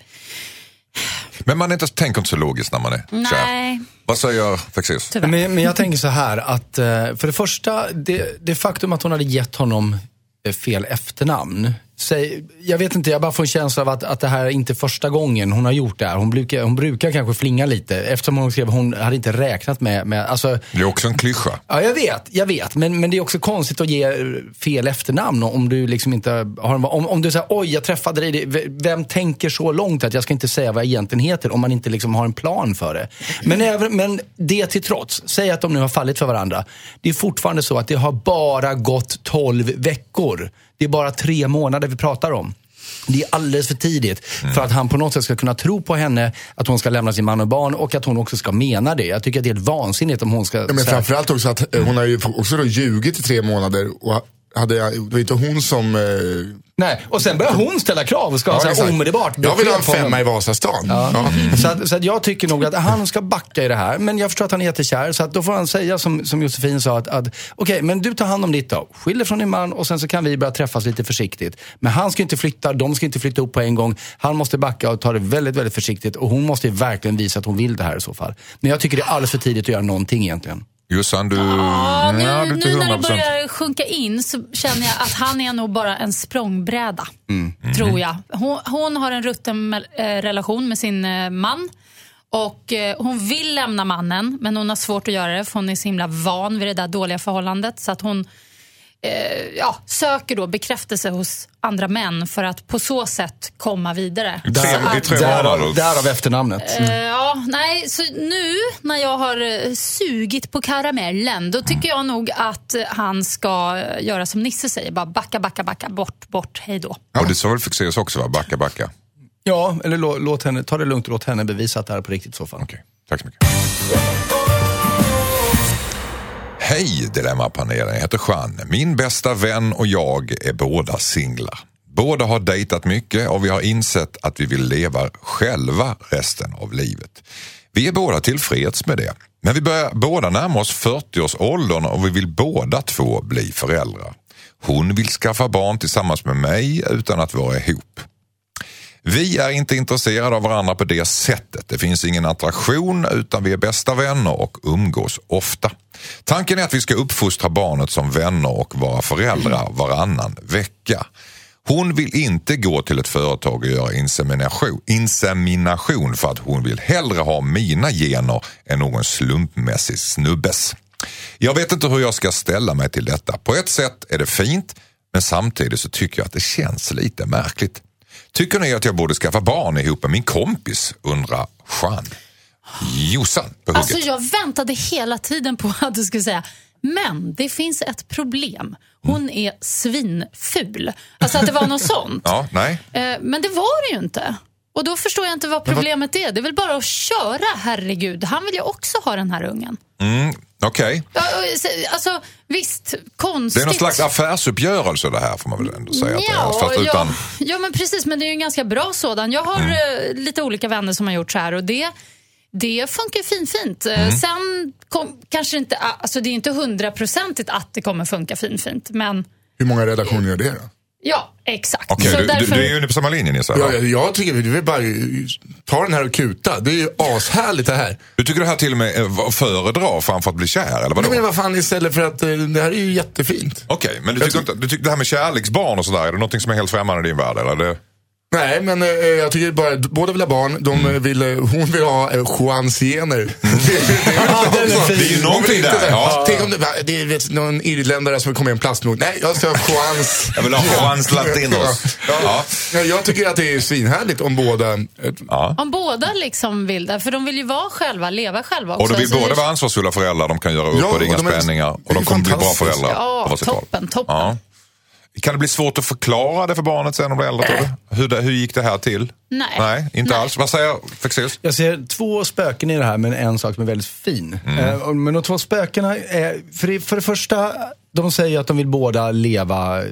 Men man är inte, tänker inte så logiskt när man är kär. nej, Vad säger Fexeus? Men, men jag tänker så här att eh, för det första, det, det faktum att hon hade gett honom eh, fel efternamn. Säg, jag vet inte, jag bara får en känsla av att, att det här är inte första gången hon har gjort det här. Hon brukar, hon brukar kanske flinga lite eftersom hon skrev hon hade inte räknat med, med alltså, Det är också en klyscha. Ja, jag vet. Jag vet. Men, men det är också konstigt att ge fel efternamn om du liksom inte har om, om du säger oj, jag träffade dig. Vem tänker så långt att jag ska inte säga vad jag egentligen heter om man inte liksom har en plan för det? Men, även, men det till trots, säg att de nu har fallit för varandra. Det är fortfarande så att det har bara gått 12 veckor. Det är bara tre månader vi pratar om. Det är alldeles för tidigt för att han på något sätt ska kunna tro på henne, att hon ska lämna sin man och barn och att hon också ska mena det. Jag tycker att det är helt vansinnigt om hon ska... Ja, men framförallt också att eh, hon har ju också då ljugit i tre månader. Och hade, jag- det var inte hon som... Eh, Nej, och sen börjar hon ställa krav och ska ha här exakt. omedelbart Jag vill ha en femma i Vasastan. Ja. Så, att, så att jag tycker nog att han ska backa i det här. Men jag förstår att han är jättekär. Så att då får han säga som, som Josefin sa att, att okej, men du tar hand om ditt då. Skilj dig från din man och sen så kan vi börja träffas lite försiktigt. Men han ska inte flytta, de ska inte flytta upp på en gång. Han måste backa och ta det väldigt, väldigt försiktigt. Och hon måste verkligen visa att hon vill det här i så fall. Men jag tycker det är alldeles för tidigt att göra någonting egentligen. Jossan, du... Ja, nu, ja, du nu när det 100%. börjar sjunka in så känner jag att han är nog bara en språngbräda. Tror jag. Hon, hon har en rutten eh, relation med sin eh, man. Och eh, Hon vill lämna mannen, men hon har svårt att göra det för hon är så himla van vid det där dåliga förhållandet. Så att hon eh, ja, söker då bekräftelse hos andra män för att på så sätt komma vidare. Så Därav, efternamnet. Eh, ja, nej, så nu när jag har eh, sugit på karamellen, då tycker jag nog att han ska göra som Nisse säger. Bara backa, backa, backa, bort, bort, hej då. Och det sa väl Fexeus också va? Backa, backa. Ja, eller lå, låt henne, ta det lugnt och låt henne bevisa att det här är på riktigt i så fall. Okej, tack så mycket. Hej Dilemmapanelen, jag heter Jean. Min bästa vän och jag är båda singlar. Båda har dejtat mycket och vi har insett att vi vill leva själva resten av livet. Vi är båda tillfreds med det. Men vi börjar båda närma oss 40-årsåldern och vi vill båda två bli föräldrar. Hon vill skaffa barn tillsammans med mig utan att vara ihop. Vi är inte intresserade av varandra på det sättet. Det finns ingen attraktion utan vi är bästa vänner och umgås ofta. Tanken är att vi ska uppfostra barnet som vänner och vara föräldrar varannan vecka. Hon vill inte gå till ett företag och göra insemination, insemination för att hon vill hellre ha mina gener än någon slumpmässig snubbes. Jag vet inte hur jag ska ställa mig till detta. På ett sätt är det fint men samtidigt så tycker jag att det känns lite märkligt. Tycker ni att jag borde skaffa barn ihop med min kompis? undrar Jean. Jossan på hugget. Alltså jag väntade hela tiden på att du skulle säga men det finns ett problem. Hon är svinful. Alltså att det var något sånt. Ja, nej. Eh, Men det var det ju inte. Och då förstår jag inte vad problemet är. Det är väl bara att köra, herregud. Han vill ju också ha den här ungen. Okej. Ja, se- Alltså visst, Det konstigt. är någon slags affärsuppgörelse det här får man väl ändå säga att det är. Ja, Fast utan... ja, ja, men precis. Men det är ju en ganska bra sådan. Jag har Mm. eh, lite olika vänner som har gjort så här och det, det funkar fin, fint. Eh, Mm. Sen kom, kanske inte, alltså det är inte hundraprocentigt att det kommer funka fin, fint. Men Hur många redaktioner gör det då? Ja, exakt. Okej, Så du, därför- du, du är ju inne på samma linje Nisse. Ja, va? jag, jag tycker vi vill bara ta den här och kuta. Det är ju ashärligt det här. Du tycker det här till och med är att föredra framför att bli kär eller vadå? Men vad fan istället för att eh, det här är ju jättefint. Okej, men du tycker, inte, du tycker det här med kärleksbarn och sådär, är det någonting som är helt främmande i din värld? Eller? Det... Nej, men eh, jag tycker bara att båda vill ha barn. De eh, vill, eh, hon vill ha eh, Juans gener. det, är fin. Det är ju någonting där. Ja. Tänk om det, det är vet, någon irländare som kommer i en plastmugg. Nej, jag ska ha Juans. Jag vill ha Juans Latinos. Ja. Ja. Ja. Jag tycker att det är svinhärligt om båda... eh, Ja. Om båda liksom vill det, för de vill ju vara själva, leva själva också. Och de vill Så båda det- vara ansvarsfulla föräldrar, de kan göra upp Ja, och det är inga och de är- spänningar. det Och de kommer bli bra föräldrar. Ja, toppen, toppen. Kan det bli svårt att förklara det för barnet sen om det är äldre? du? Hur, det, hur gick det här till? Nej. Nej, inte Nej. alls. Vad säger Fexeus? Jag ser två spöken i det här, men en sak som är väldigt fin. Eh, och- men de två spökena är, för det, för det första, de säger att de vill båda leva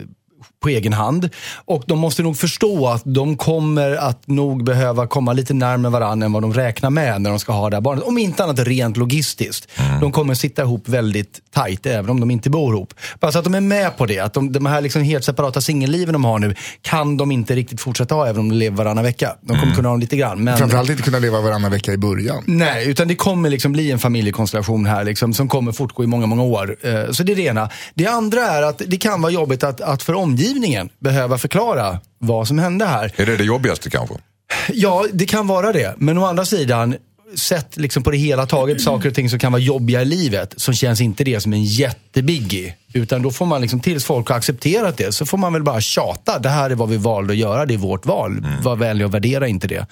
på egen hand. Och de måste nog förstå att de kommer att nog behöva komma lite närmare varandra än vad de räknar med när de ska ha det här barnet. Om inte annat rent logistiskt. De kommer sitta ihop väldigt tajt även om de inte bor ihop. Bara så att de är med på det. Att de, de här liksom helt separata singelliven de har nu kan de inte riktigt fortsätta ha även om de lever varannan vecka. De kommer kunna ha dem lite grann. Men... Framförallt inte kunna leva varannan vecka i början. Nej, utan det kommer liksom bli en familjekonstellation här liksom, som kommer fortgå i många, många år. Eh, Så det är det ena. Det andra är att det kan vara jobbigt att, att för omgivningen behöva förklara vad som hände här. Är det det jobbigaste kanske? Ja, det kan vara det. Men å andra sidan, sett liksom på det hela taget, saker och ting som kan vara jobbiga i livet, så känns inte det som en jättebiggie. Utan då får man liksom, tills folk har accepterat det, så får man väl bara tjata. Det här är vad vi valde att göra, det är vårt val. Var vänlig och värdera inte det.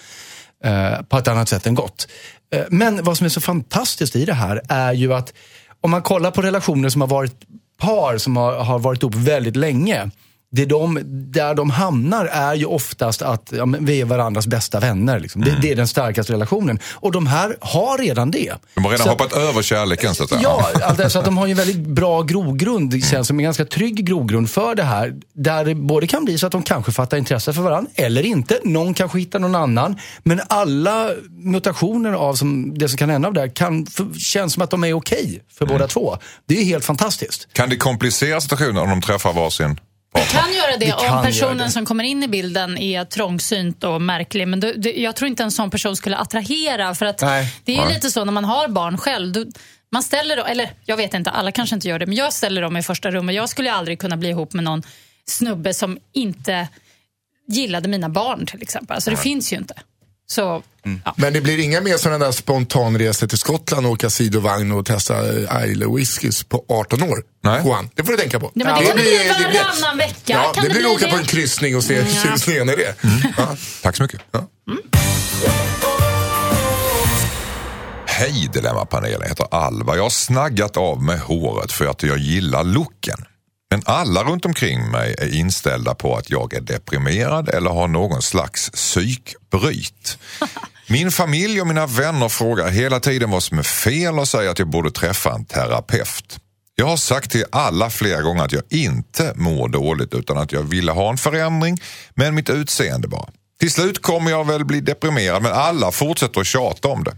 eh, på ett annat sätt än gott. Eh, men vad som är så fantastiskt i det här är ju att om man kollar på relationer som har varit par som har, har varit ihop väldigt länge det de, där de hamnar är ju oftast att ja, vi är varandras bästa vänner. Liksom. Det, det är den starkaste relationen. Och de här har redan det. De har redan Så- hoppat över kärleken så att säga. Ja, alltså, så att de har ju en väldigt bra grogrund, det känns som en ganska trygg grogrund för det här. Där det både kan bli så att de kanske fattar intresse för varandra, eller inte. Någon kanske hittar någon annan. Men alla mutationer av som, det som kan hända av det här kan, för, känns som att de är okej för båda två. Det är helt fantastiskt. Kan det komplicera situationen om de träffar varsin partner? kan göra det, Det om personen det. som kommer in i bilden är trångsynt och märklig. Men det, det, jag tror inte en sån person skulle attrahera. För att Nej. Det är ju Nej. lite så när man har barn själv. Då, man ställer dem, eller jag vet inte, alla kanske inte gör det, men jag ställer dem i första rummet. Jag skulle aldrig kunna bli ihop med någon snubbe som inte gillade mina barn till exempel. Alltså det finns ju inte. Så, ja. Men det blir inga mer sådana där spontanresor till Skottland och åka sidovagn och testa eh, Isle Whiskys på 18 år. Nej. Juan, det får du tänka på. Ja, men det kan bli varannan vecka. Ja, Kan det det blir åka det? på en kryssning och se Ja. tjusningen i det. Ja. Tack så mycket. Ja. Hej Dilemmapanelen, jag heter Alva. Jag har snaggat av med håret för att jag gillar looken. Men alla runt omkring mig är inställda på att jag är deprimerad eller har någon slags psykbryt. Min familj och mina vänner frågar hela tiden vad som är fel och säger att jag borde träffa en terapeut. Jag har sagt till alla flera gånger att jag inte mår dåligt utan att jag ville ha en förändring, men mitt utseende bara. Till slut kommer jag väl bli deprimerad men alla fortsätter att tjata om det.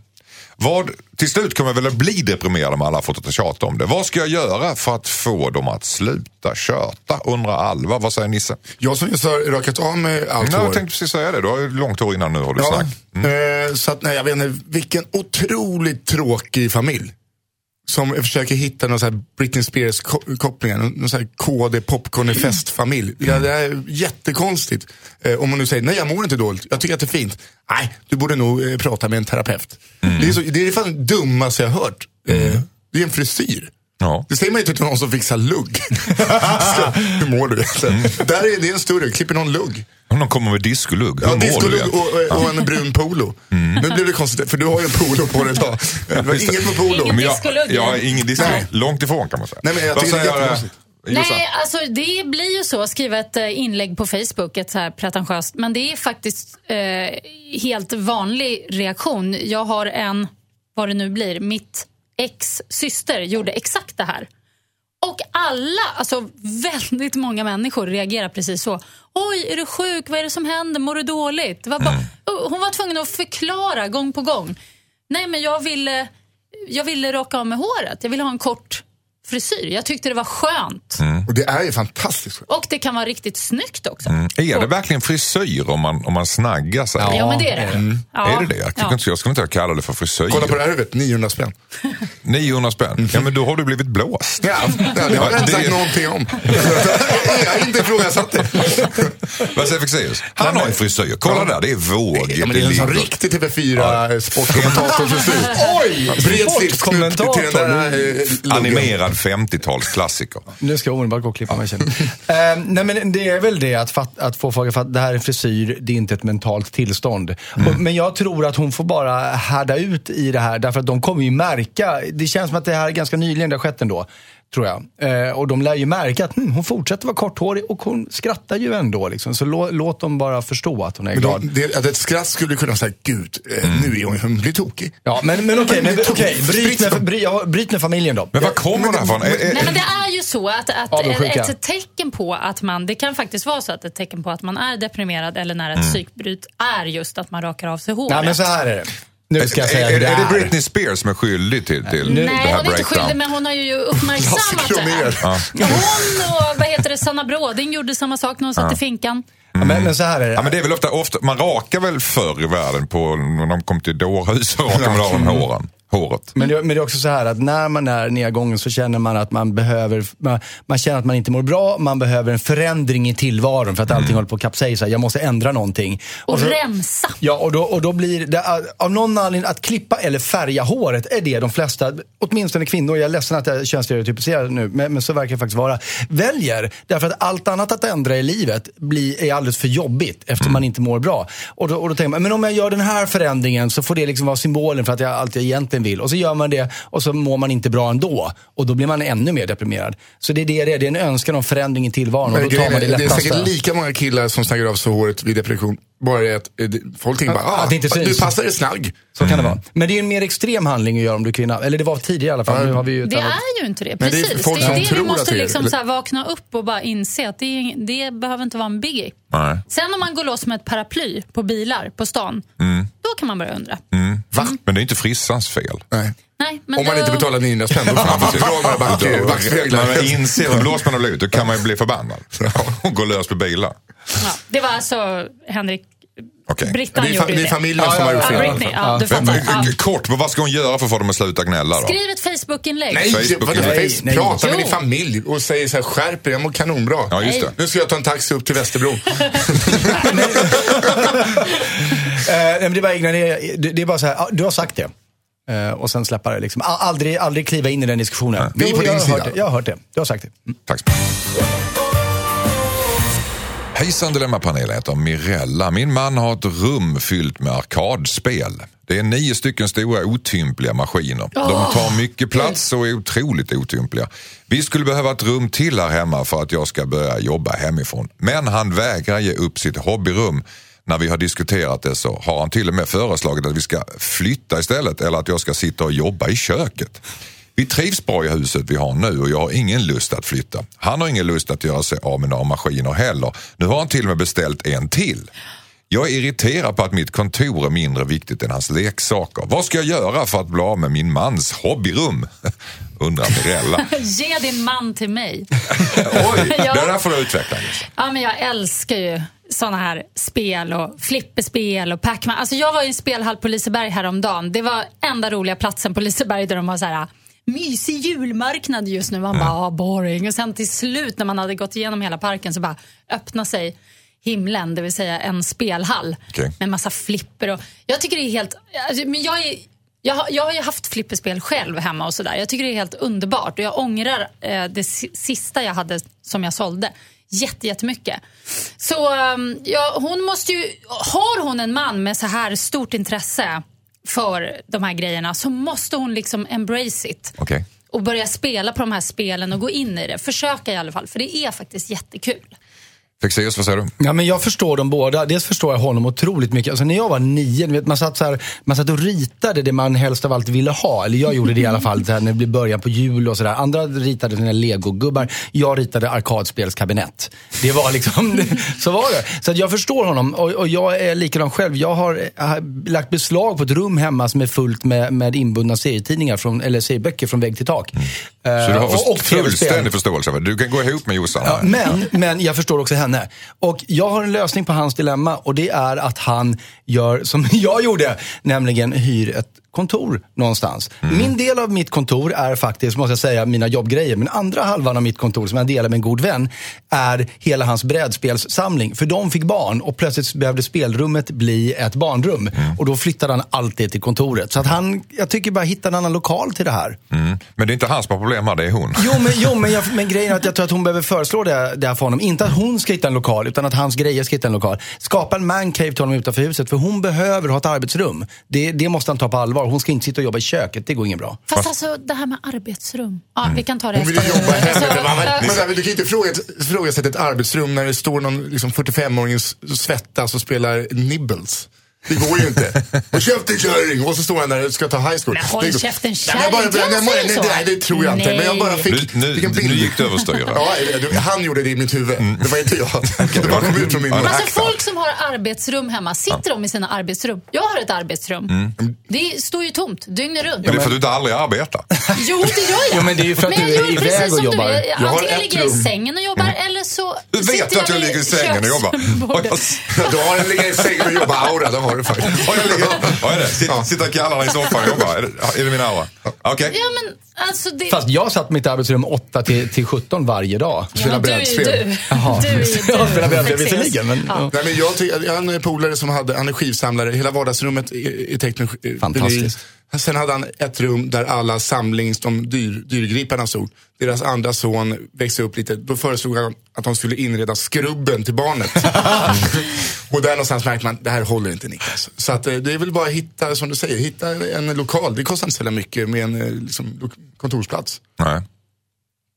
Vad, till slut kommer jag väl att bli deprimerad om alla fortsätter tjata om det. Vad ska jag göra för att få dem att sluta tjata? Undrar Alva. Vad säger Nisse? Jag som just har rakat av mig allt hår. jag tänkte precis säga det. Du har ju långt hår innan nu har du Ja, snack. Mm. eh, så att, nej, jag vet inte, vilken otroligt tråkig familj. Som försöker hitta någon så här Britney Spears-kopplingar, någon, så här KD popcorn i festfamilj. Ja, det är jättekonstigt. Eh, om man nu säger, nej jag mår inte dåligt, jag tycker att det är fint. Nej, du borde nog eh, prata med en terapeut. Det är, så, det är fan det dummaste jag har hört. Eh, det är en frisyr. Ja. Det säger man inte till någon som fixar lugg. så, hur mår du egentligen? Där är det är en större, klipper någon lugg. Om någon kommer med discolugg, Ja, discolugg egentligen? och, och en brun polo. Nu blev det konstigt, för du har ju en polo på dig idag. Det var inget med polo. Ingen discolugg. jag har ingen discolugg. Långt ifrån kan man säga. Nej, men jag Vad tycker det är? Nej, alltså det blir ju så. Skriva ett eh, inlägg på Facebook, ett så här pretentiöst. Men det är faktiskt eh, helt vanlig reaktion. Jag har en, vad det nu blir, mitt ex syster gjorde exakt det här. Och alla, alltså väldigt många människor reagerar precis så. Oj, är du sjuk? Vad är det som händer? Mår du dåligt? Var bara, Hon var tvungen att förklara gång på gång. Nej, men jag ville, jag ville raka av med håret. Jag ville ha en kort frisyr. Jag tyckte det var skönt. Och det är ju fantastiskt skönt. Och det kan vara riktigt snyggt också. Är det verkligen frisyr om man, om man snaggar sig? Ja, men det är det. Ja. Är det det? Jag, Ja. inte, jag skulle inte kalla det för frisyr. Kolla på det här huvudet, 900 spänn. 900 spänn. Ja, men då har du blivit blåst. Ja, ja, det har jag inte sagt någonting om. jag har inte ifrågasatt det. Vad säger Fexeus? Han har en frisyr. Kolla där, det är våg. Ja, men det är en sån riktig TV4 sportkommentatorfrisyr. Oj! Bred till den där eh. Animerad 50-talsklassiker. Nu ska jag omedelbart gå och klippa mig känner eh, Nej men det är väl det att, fatt, att få folk att fatta att det här är en frisyr, det är inte ett mentalt tillstånd. Och, men jag tror att hon får bara härda ut i det här därför att de kommer ju märka, det känns som att det här är ganska nyligen det har skett ändå. Tror jag. Eh, och de lär ju märka att hm, hon fortsätter vara korthårig och hon skrattar ju ändå. Liksom. Så lå, låt dem bara förstå att hon är Men glad. de, det, att ett skratt skulle kunna säga, gud, eh, nu är hon, hon blir tokig. Ja, men, men okej, men, okej, bryt, med, bry, ja, bryt med familjen då. Men var kommer det här ifrån? Är- är- Nej, men det är ju så att, att ett tecken på att man, det kan faktiskt vara så att ett tecken på att man är deprimerad eller när ett psykbryt är just att man rakar av sig håret. Nej, men så här är det. Nu ska jag säga är, är, det är det. Britney Spears som är skyldig till, till det Nej, här hon är inte skyldig, breakdown? men hon har ju uppmärksammat det. Här. Hon och vad heter det, Sanna Bråding gjorde samma sak när hon satt i finkan. Ja, men, men så här är det. Ja, men det är väl ofta, ofta, man rakar väl förr i världen på, när de kom till dårhus så rakar man av dem håren, håret. Men det, men det är också så här att när man är nedgången så känner man att man behöver, man, man känner att man inte mår bra, man behöver en förändring i tillvaron för att allting håller på att kapsejsa. Jag måste ändra någonting. Och så- rensa. Ja, och då, och då blir det, av någon anledning, att klippa eller färga håret är det de flesta, åtminstone kvinnor, jag är ledsen att jag är könsstereotypiserad nu, men, men så verkar det faktiskt vara, väljer. Därför att allt annat att ändra i livet blir, är alldeles för jobbigt eftersom man inte mår bra. Och då, och då tänker man, men om jag gör den här förändringen så får det liksom vara symbolen för att jag alltid egentligen egentligen vill. Och så gör man det och så mår man inte bra ändå. Och då blir man ännu mer deprimerad. Så det är det det är. Det är en önskan om förändring i tillvaron. Och då tar man det det är säkert lika många killar som snaggar av sig håret vid depression. Bara det att eh, det- folk tänker bara, Ja, ah, att det inte du passar i snagg. Så kan det vara. Men det är en mer extrem handling att göra om du är kvinna. Eller det var tidigare i alla fall. Ja, Nu har vi ju Det annat- är ju inte det. Men det är Precis. folk det är som det vi tror måste att det är- liksom så här vakna upp och bara inse att det, är, det behöver inte vara en biggie. Nej. Sen om man går loss med ett paraply på bilar på stan, Mm. då kan man börja undra. Va? Men det är inte frissans fel. Nej. Nej, men Om man då, inte betalar 900 spänn, då får man precis. inser hur blåst man har blivit, då kan man ju bli förbannad. Och gå lös på bilar. Ja, det var alltså Henrik Okej. Brittan Det är, gjorde det ju är det. familjen Ja, som har ja, gjort Ja, fel. Britney, ja, du Men, fattar. Ja. men, Kort, men vad ska hon göra för att få dem att sluta gnälla då? Skriv ett Facebook-inlägg. Nej, Facebook, nej, face, nej. prata med din familj och säg så här, skärp er, jag mår kanonbra. Ja, just det. Nu ska jag ta en taxi upp till Västerbro. Eh, nej, men det, är bara, ignorera- det, det är bara så här, ja, du har sagt det. Eh, och sen släppa det. Liksom. Aldrig, aldrig kliva in i den diskussionen. Vi är på din jag har sida. hört det. Jag har hört det. Du har sagt det. Mm. Tack så mycket. Hejsan Dilemmapanelen, jag heter Mirella. Min man har ett rum fyllt med arkadspel. Det är nio stycken stora otympliga maskiner. De tar mycket plats och är otroligt otympliga. Vi skulle behöva ett rum till här hemma för att jag ska börja jobba hemifrån. Men han vägrar ge upp sitt hobbyrum. När vi har diskuterat det så har han till och med föreslagit att vi ska flytta istället eller att jag ska sitta och jobba i köket. Vi trivs bra i huset vi har nu och jag har ingen lust att flytta. Han har ingen lust att göra sig av med några maskiner heller. Nu har han till och med beställt en till. Jag är irriterad på att mitt kontor är mindre viktigt än hans leksaker. Vad ska jag göra för att bli av med min mans hobbyrum? Undrar Mirella. Ge din man till mig. Oj, Ja. det där får du utveckla. Ja, men jag älskar ju såna här spel och flipperspel och Pac-Man. Alltså jag var i en spelhall på Liseberg häromdagen. Det var enda roliga platsen på Liseberg där de har så här mysig julmarknad just nu. Man bara, ah, boring. Och sen till slut när man hade gått igenom hela parken så bara öppna sig himlen, det vill säga en spelhall Okej. med massa flipper. Och jag tycker det är helt... Alltså, men jag, är, jag, har, jag har ju haft flipperspel själv hemma och sådär. Jag tycker det är helt underbart och jag ångrar eh, det si- sista jag hade som jag sålde jätte, jättemycket. Så ehm, ja, hon måste ju... Har hon en man med så här stort intresse för de här grejerna så måste hon liksom embrace it. Okej. Och börja spela på de här spelen och gå in i det. Försöka i alla fall, för det är faktiskt jättekul. Fexeus, vad säger du? Ja, men jag förstår dem båda. Dels förstår jag honom otroligt mycket. Alltså, när jag var nio, vet, man, satt så här, man satt och ritade det man helst av allt ville ha. Eller jag gjorde det i alla fall här, när det blev början på jul och sådär. Andra ritade sina legogubbar. Jag ritade arkadspelskabinett. Det var liksom, så var det. Så att jag förstår honom och, och jag är likadan själv. Jag har, har lagt beslag på ett rum hemma som är fullt med, med inbundna serietidningar, från, eller serieböcker från vägg till tak. Mm. Så du har Eh, och- och fullständig förståelse. Du kan gå ihop med Jossan. Ja, men, men jag förstår också henne. Och jag har en lösning på hans dilemma och det är att han gör som jag gjorde, nämligen hyr ett kontor någonstans. Min del av mitt kontor är faktiskt, måste jag säga, mina jobbgrejer. Men andra halvan av mitt kontor, som jag delar med en god vän, är hela hans brädspelssamling. För de fick barn och plötsligt behövde spelrummet bli ett barnrum. Och då flyttade han alltid till kontoret. Så att han, jag tycker bara hitta en annan lokal till det här. Mm. Men det är inte han som har problem här, det är hon. Jo, men, jo, men, jag, men grejen är att jag tror att hon behöver föreslå det, det här för honom. Inte att hon ska hitta en lokal, utan att hans grejer ska hitta en lokal. Skapa en mancave till honom utanför huset, för hon behöver ha ett arbetsrum. Det, det måste han ta på allvar. Hon ska inte sitta och jobba i köket, det går inget bra. Fast alltså det här med arbetsrum. Ja, vi kan ta det Hon vill efter. jobba hemma. Men, du kan inte fråga- ifrågasätta ett arbetsrum när det står någon liksom, 45-åring och svettas och spelar nibbles. Det går ju inte. Och käften kärring! Och så står han där och ska ta high school. Men håll käften, Nej, men jag bara- kärring. Man nej, nej, så? nej, det tror jag inte. Men jag bara Nej. fick, Nu- nu- fick en nu bild. gick det överstyr. Ja, han gjorde det i mitt huvud. Det var inte jag. Det bara kom ut från min mun. Men alltså folk som har arbetsrum hemma, sitter de i sina arbetsrum? Jag har ett arbetsrum. Mm. Det står ju tomt dygnet runt. Men det är för att du inte aldrig arbetar. Jo, det gör jag. Jo, men det är ju för att Men du är iväg och jobbar. Du. Jag har Antingen ligger jag i sängen och jobbar eller så Du vet sitter att jag vid ligger i sängen och jobbar. köksbordet. Du har en ligga i sängen och jobba aura, det har du faktiskt. Vad är det? Är det? Sitta, sitta och kalla i soffan och jobba? Är det, är det min aura? Okej. Ja, men Alltså det... Fast jag satt i mitt arbetsrum 8 till, till 17 varje dag. ja, men du är ju brädspel. du. Jaha. Du är ju du. Jag spelar brädspel Fexeus. visserligen, men- Ja. Nej, men jag, jag en polare som hade, han är skivsamlare, hela vardagsrummet är, är täckt med sk- Fantastiskt. Sen hade han ett rum där alla samlings, de dyr, dyrgriparna stod. Deras andra son växte upp lite, då föreslog han att de skulle inreda skrubben till barnet. och där någonstans märkte man, det här håller inte Niklas. Så att, eh, det är väl bara att hitta, som du säger, hitta en lokal. Det kostar inte så mycket med en eh, liksom, kontorsplats. Nej.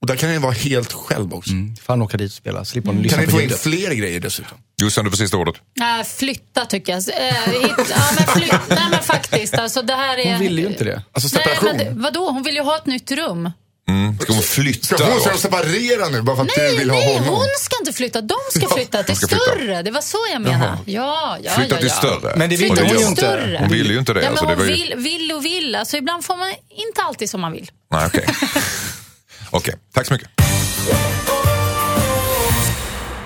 Och där kan ju vara helt själv också. Fan åka dit och spela, slippa mm. Kan lyssna ni på få in fler grejer dessutom? Jossan, du får sista ordet. Nej, flytta tycker jag. Eh, hit, ja, men flytt, nej men faktiskt. Alltså, det här är... Hon ville ju inte det. Alltså Nej, separation. men det, vadå? Hon vill ju ha ett nytt rum. Mm. Ska hon flytta? Ska hon ska separera nu bara för att Nej, du vill ha nej, honom? hon ska inte flytta. De ska flytta till ska flytta. större. Det var så jag menade. Ja, ja, Flytta ja, till ja. större? Men det vill Flytta hon ju inte. större. Hon ville ju inte det. Ja, alltså, det hon var ju... vill, vill och vill. Alltså, ibland får man inte alltid som man vill. Nej, okej. Okej, tack så mycket.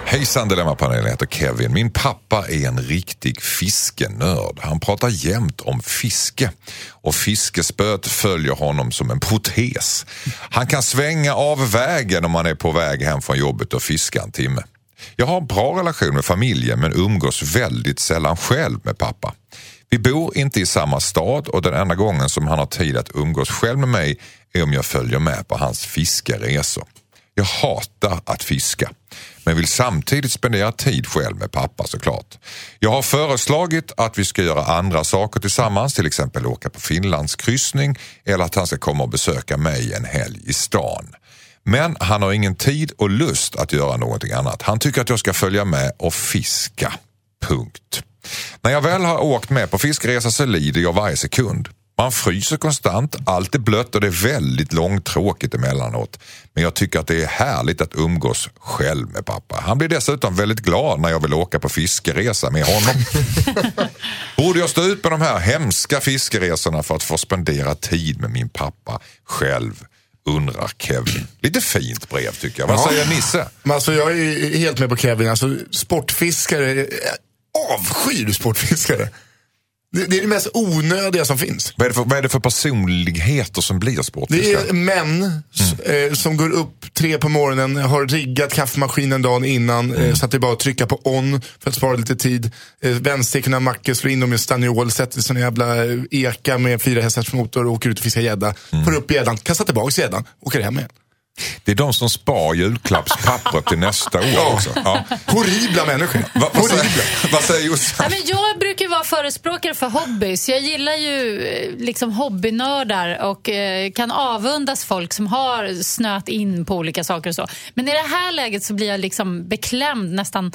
Hejsan Dilemmapanelen, jag heter Kevin. Min pappa är en riktig fiskenörd. Han pratar jämt om fiske och fiskespöet följer honom som en protes. Han kan svänga av vägen om han är på väg hem från jobbet och fiska en timme. Jag har en bra relation med familjen men umgås väldigt sällan själv med pappa. Vi bor inte i samma stad och den enda gången som han har tid att umgås själv med mig är om jag följer med på hans fiskeresor. Jag hatar att fiska, men vill samtidigt spendera tid själv med pappa såklart. Jag har föreslagit att vi ska göra andra saker tillsammans, till exempel åka på Finlandskryssning eller att han ska komma och besöka mig en helg i stan. Men han har ingen tid och lust att göra någonting annat. Han tycker att jag ska följa med och fiska. Punkt. När jag väl har åkt med på fiskresa så lider jag varje sekund. Man fryser konstant, allt är blött och det är väldigt långtråkigt emellanåt. Men jag tycker att det är härligt att umgås själv med pappa. Han blir dessutom väldigt glad när jag vill åka på fiskeresa med honom. Borde jag stå ut med de här hemska fiskeresorna för att få spendera tid med min pappa själv? Undrar Kevin. Lite fint brev tycker jag. Vad Ja. säger Nisse? Men alltså, jag är helt med på Kevin. Alltså, sportfiskare, jag avskyr sportfiskare. Det, det är det mest onödiga som finns. Vad är, det för, vad är det för personligheter som blir Det sportfiskare? är män s- eh, som går upp tre på morgonen, har riggat kaffemaskinen dagen innan eh, så att det är bara att trycka på on för att spara lite tid. Eh, Vänsterkna mackor, slår in dem i staniol, sätter sig i en jävla eh, eka med fyra hästars motor och åker ut och fiskar gädda. Får upp gäddan, kastar tillbaka gäddan, åker hem igen. Det är de som spar julklappspappret till nästa år också. Ja. Horribla människor. Va, vad, Horribla. säger, vad säger Jossan? Ja, men jag brukar vara förespråkare för hobbys. Jag gillar ju eh, liksom hobbynördar och eh, kan avundas folk som har snöat in på olika saker och så. Men i det här läget så blir jag liksom beklämd, nästan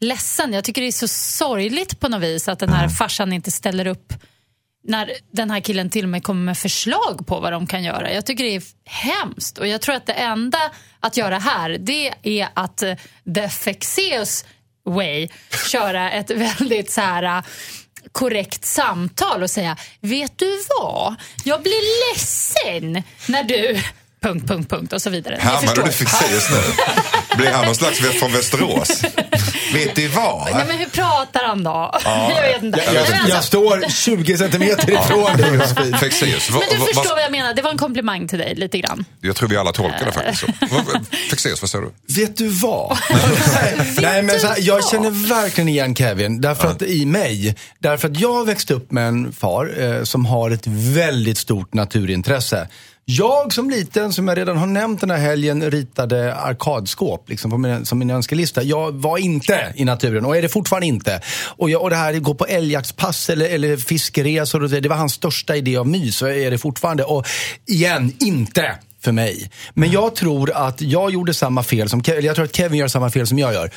ledsen. Jag tycker det är så sorgligt på något vis att den här farsan inte ställer upp när den här killen till och med kommer med förslag på vad de kan göra. Jag tycker det är hemskt och jag tror att det enda att göra här det är att eh, the Fexeus way köra ett väldigt så här eh, korrekt samtal och säga vet du vad, jag blir ledsen när du... Punkt, punkt, punkt och så vidare. Ni Härmar du Fexeus nu? Blir han någon slags från Västerås? Vet du vad? Nej, men hur pratar han då? jag vet inte. Jag, men jag, alltså- jag står 20 centimeter ifrån dig Josefin. Men du förstår vad, vad jag menar. Det var en komplimang till dig lite grann. jag tror vi alla tolkar det faktiskt så. Fexeus, vad säger du? Vet du vad? Nej, men så här, jag känner verkligen igen Kevin. Därför att, I mig. Därför att jag växte upp med en far eh, som har ett väldigt stort naturintresse. Jag som liten, som jag redan har nämnt den här helgen, ritade arkadskåp liksom, på min, som min önskelista. Jag var inte i naturen och är det fortfarande inte. Och, jag, och det här gå på älgjaktspass eller, eller fiskeresor, och det, det var hans största idé av mys och är det fortfarande. Och igen, inte för mig. Men jag tror att jag gjorde samma fel som Kevin, eller jag tror att Kevin gör samma fel som jag gör.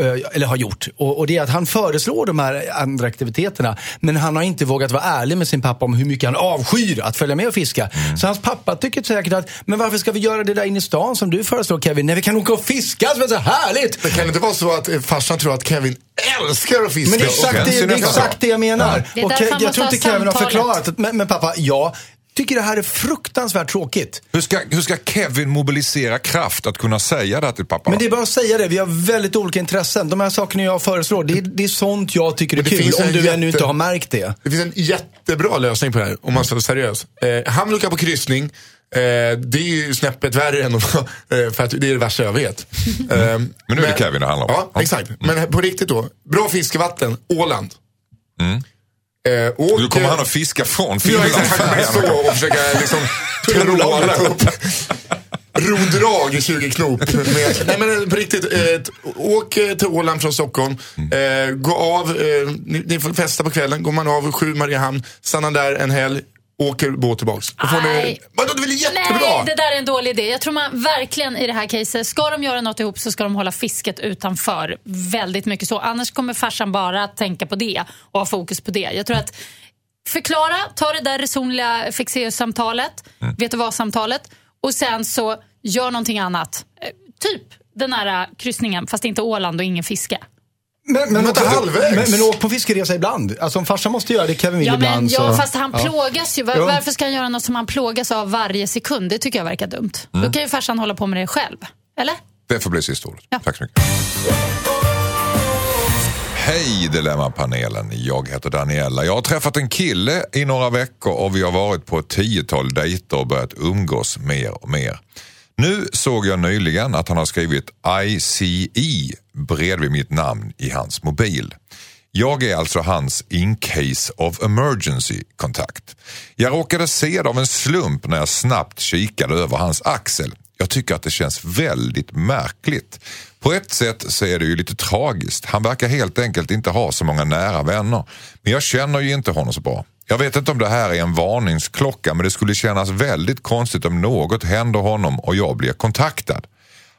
Eh, Eller har gjort. Och, och det är att han föreslår de här andra aktiviteterna. Men han har inte vågat vara ärlig med sin pappa om hur mycket han avskyr att följa med och fiska. Så hans pappa tycker säkert att, men varför ska vi göra det där inne i stan som du föreslår Kevin? Nej, vi kan åka och fiska, det är så härligt! Det kan inte vara så att eh, farsan tror att Kevin älskar att fiska. Men det är exakt, det, det, är exakt det jag menar. Det är och jag tror inte Kevin har förklarat. att- Men, men pappa, jag tycker det här är fruktansvärt tråkigt. Hur ska, hur ska Kevin mobilisera kraft att kunna säga det här till pappa? Men det är bara att säga det, vi har väldigt olika intressen. De här sakerna jag föreslår, det är, det är sånt jag tycker är Men det kul. Om du jätte- ännu inte har märkt det. Det finns en jättebra lösning på det här, om man ska vara seriös. Eh, han vill åka på kryssning. Eh, det är ju snäppet värre än att eh, för att det är det värsta jag vet. Eh, Men nu är det Kevin det handlar om. Ja, exakt. Men på riktigt då. Bra fiskevatten, Åland. Eh, och, Nu kommer han att fiska från Ja, Finland. exakt. Han kommer stå och försöka liksom trolla upp rodrag i 20 knop. Med, nej men på riktigt, eh, åk eh, till Åland från Stockholm. Eh, gå av, eh, ni, ni får festa på kvällen. Går man av sju Mariehamn, stannar där en helg, åker båt tillbaks. Då får ni, vadå, det är väl jättebra? Nej, det där är en dålig idé. Jag tror man verkligen i det här caset, ska de göra något ihop så ska de hålla fisket utanför. Väldigt mycket så. Annars kommer farsan bara att tänka på det och ha fokus på det. Jag tror att förklara, ta det där resonliga Fexeus-samtalet, vet du vad-samtalet och sen så gör någonting annat. Eh, typ den här kryssningen, fast inte Åland och ingen fiske. Men, men, åk- halvvägs. men, men åk på fiskeresa ibland. Alltså om farsan måste göra det, Kevin vill Ja, ibland. men, så, ja, fast han plågas ju. Var, Ja. Varför ska han göra något som han plågas av varje sekund? Det tycker jag verkar dumt. Då kan ju farsan hålla på med det själv. Eller? Det får bli sista ordet. Ja. Tack så mycket. Hej Dilemmapanelen, jag heter Daniela. Jag har träffat en kille i några veckor och vi har varit på ett tiotal dejter och börjat umgås mer och mer. Nu såg jag nyligen att han har skrivit ICE bredvid mitt namn i hans mobil. Jag är alltså hans in case of emergency kontakt. Jag råkade se det av en slump när jag snabbt kikade över hans axel. Jag tycker att det känns väldigt märkligt. På ett sätt så är det ju lite tragiskt. Han verkar helt enkelt inte ha så många nära vänner. Men jag känner ju inte honom så bra. Jag vet inte om det här är en varningsklocka men det skulle kännas väldigt konstigt om något händer honom och jag blir kontaktad.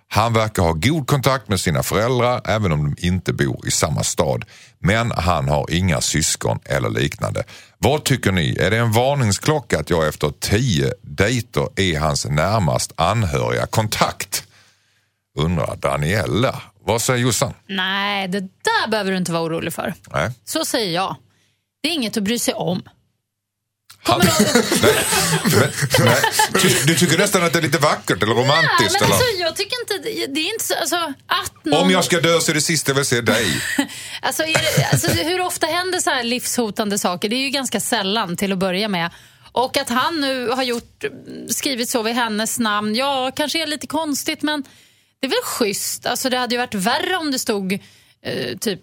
Han verkar ha god kontakt med sina föräldrar även om de inte bor i samma stad. Men han har inga syskon eller liknande. Vad tycker ni? Är det en varningsklocka att jag efter tio dejter är hans närmast anhöriga kontakt? Undrar Daniela. Vad säger Jossan? Nej, det där behöver du inte vara orolig för. Nej. Så säger jag. Det är inget att bry sig om. Han... nej, men, nej. Ty, du tycker nästan att det är lite vackert eller Nej, romantiskt? men eller? alltså, jag tycker inte, det är inte så, alltså, att någon... Om jag ska dö så är det sista jag vill se dig. Alltså, är det, alltså, hur ofta händer så här livshotande saker? Det är ju ganska sällan till att börja med. Och att han nu har gjort, skrivit så vid hennes namn, ja, kanske är lite konstigt men det är väl schysst. Alltså, det hade ju varit värre om det stod eh, typ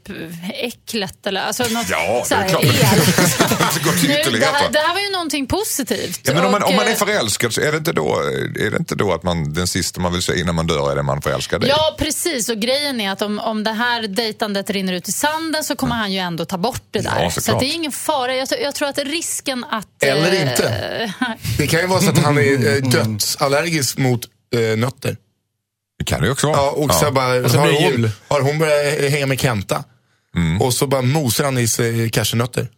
äcklet eller alltså, något Ja, så det är här. Det till Nu, det, här, det här var ju någonting positivt. Ja, men om man, Och, om man är eh, förälskad så är det inte då, är det inte då att man, den sista man vill se innan man dör är den man förälskar i? Ja, precis. Och grejen är att om, om det här dejtandet rinner ut i sanden så kommer han ju ändå ta bort det där. Ja, så att det är ingen fara. Jag, jag tror att risken att... Eller eh, inte. Det kan ju vara så att han är dödsallergisk mot eh, nötter. Det kan det ju också vara. Ja, och så bara, Och så har, hon, jul. har hon börjat hänga med Kenta och så bara mosar han i sig cashewnötter.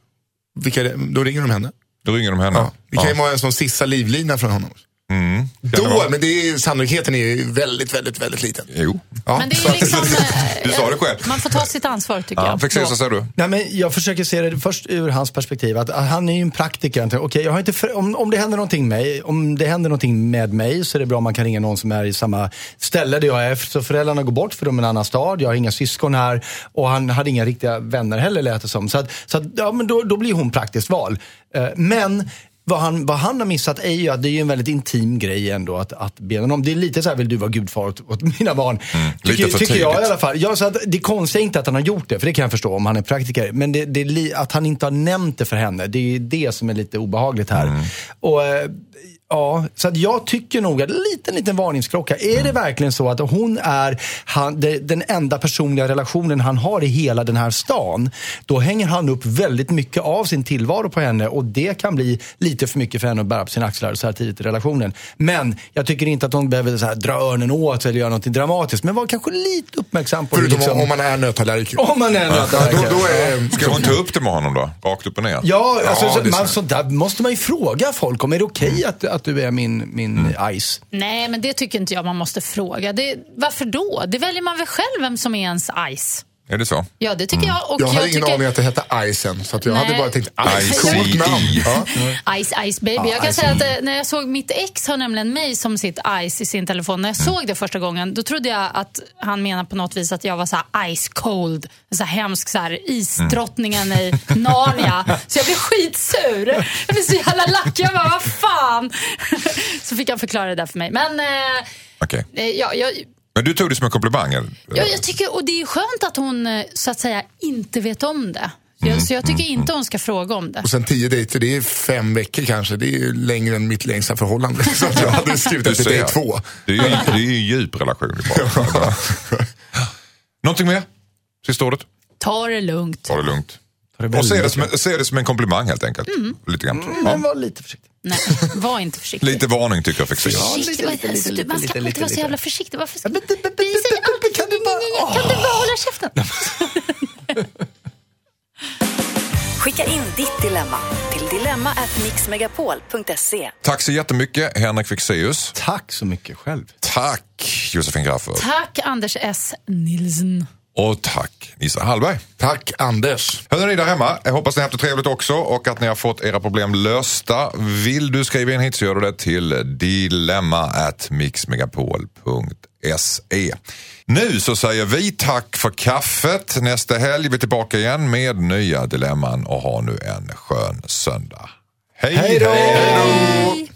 Vilka, då ringer de henne. Då ringer de henne. Ja. Det kan ju vara en sån sista livlina från honom. det Då, men det är, sannolikheten är ju väldigt, väldigt, väldigt liten. Jo. Ja. Men det är liksom... eh, Du sa det själv. Man får ta sitt ansvar tycker Ja, jag. fick se, så säger du. Nej, men jag försöker se det först ur hans perspektiv. Att, att han är ju en praktiker. Okej, jag har inte för, om, om, det händer någonting med mig, om det händer någonting med mig så är det bra om man kan ringa någon som är i samma ställe där jag är. Så föräldrarna går bort för de är i en annan stad. Jag har inga syskon här och han hade inga riktiga vänner heller lät det som. Så, att, så att, ja, men då, då blir hon praktiskt val. Eh, Men vad han, vad han har missat är ju att det är en väldigt intim grej ändå att, att be honom. Det är lite så här, vill du vara gudfar åt, åt mina barn? lite tycker, för tycker jag i alla fall. Ja, så att det konstiga är inte att han har gjort det, för det kan jag förstå om han är praktiker. Men det, det, att han inte har nämnt det för henne, det är ju det som är lite obehagligt här. Mm. Och, eh, ja, så att jag tycker nog att en liten, liten varningsklocka. Är Mm. det verkligen så att hon är han, det, den enda personliga relationen han har i hela den här stan, då hänger han upp väldigt mycket av sin tillvaro på henne och det kan bli lite för mycket för henne att bära på sina axlar så här tidigt i relationen. Men jag tycker inte att hon behöver så här, dra öronen åt eller göra något dramatiskt, men var kanske lite uppmärksam på Förutom liksom, om man är nötallergiker. om man är Ja, då, då är, Ska hon ta upp det med honom då? Rakt upp och ner? Ja, alltså, så, det är man, så. där måste man ju fråga folk om. Är det okej att, att du är min, min Mm. ice? Nej, men det tycker inte jag man måste fråga. Det, varför då? Det väljer man väl själv vem som är ens ice. Är det så? Ja, det tycker jag. Och Jag hade ingen tycker... aning att det hette Icen, så att jag Nej. hade bara tänkt Ice, Ice coolt CD. namn. Ja. Ice Ice Baby. jag kan Ice säga att eh, när jag såg mitt ex har nämligen mig som sitt Ice i sin telefon. När jag såg det första gången då trodde jag att han menade på något vis att jag var så här ice cold. Så här hemsk så här isdrottningen i Narnia. Så jag blev skitsur. Jag blev så jävla lack. Jag bara, vad fan. Så fick han förklara det där för mig. Men eh, Okej. eh, ja, jag, Men du tog det som en komplimang? Eller? Ja, jag tycker, och det är skönt att hon eh, så att säga inte vet om det. Jag, Så jag tycker inte hon ska fråga om det. Och sen tio dejter, det är fem veckor kanske. Det är ju längre än mitt längsta förhållande. Så att jag hade skrivit efter dejt två. Det är ju, det är en djup relation. om. Någonting mer? Sista ordet? Ta det lugnt. Ta det lugnt. det Och se det, som, en- se det som en komplimang helt enkelt. Lite grann. Men Ja. var lite försiktig. Nej, var inte försiktig. Lite varning tycker jag fick se. Försiktig, lite, vad- lite, lite, man ska lite, lite, vara så lite. jävla försiktig. Varför ska... Vi säger alltid kan du bara-. Kan du bara hålla käften? Skicka in ditt dilemma till dilemma@mixmegapol.se. Tack så jättemycket Henrik Fexeus. Tack så mycket själv. Tack Josefin Graffer. Tack Anders S. Nilsson. Och tack Nissa Hallberg. Tack Anders. Hörde ni där hemma? Jag hoppas ni har haft det trevligt också och att ni har fått era problem lösta. Vill du skriva in hit så gör du det till dilemma at mixmegapol.se. Nu så säger vi tack för kaffet. Nästa helg är vi tillbaka igen med nya dilemman och ha nu en skön söndag. Hej då! hej!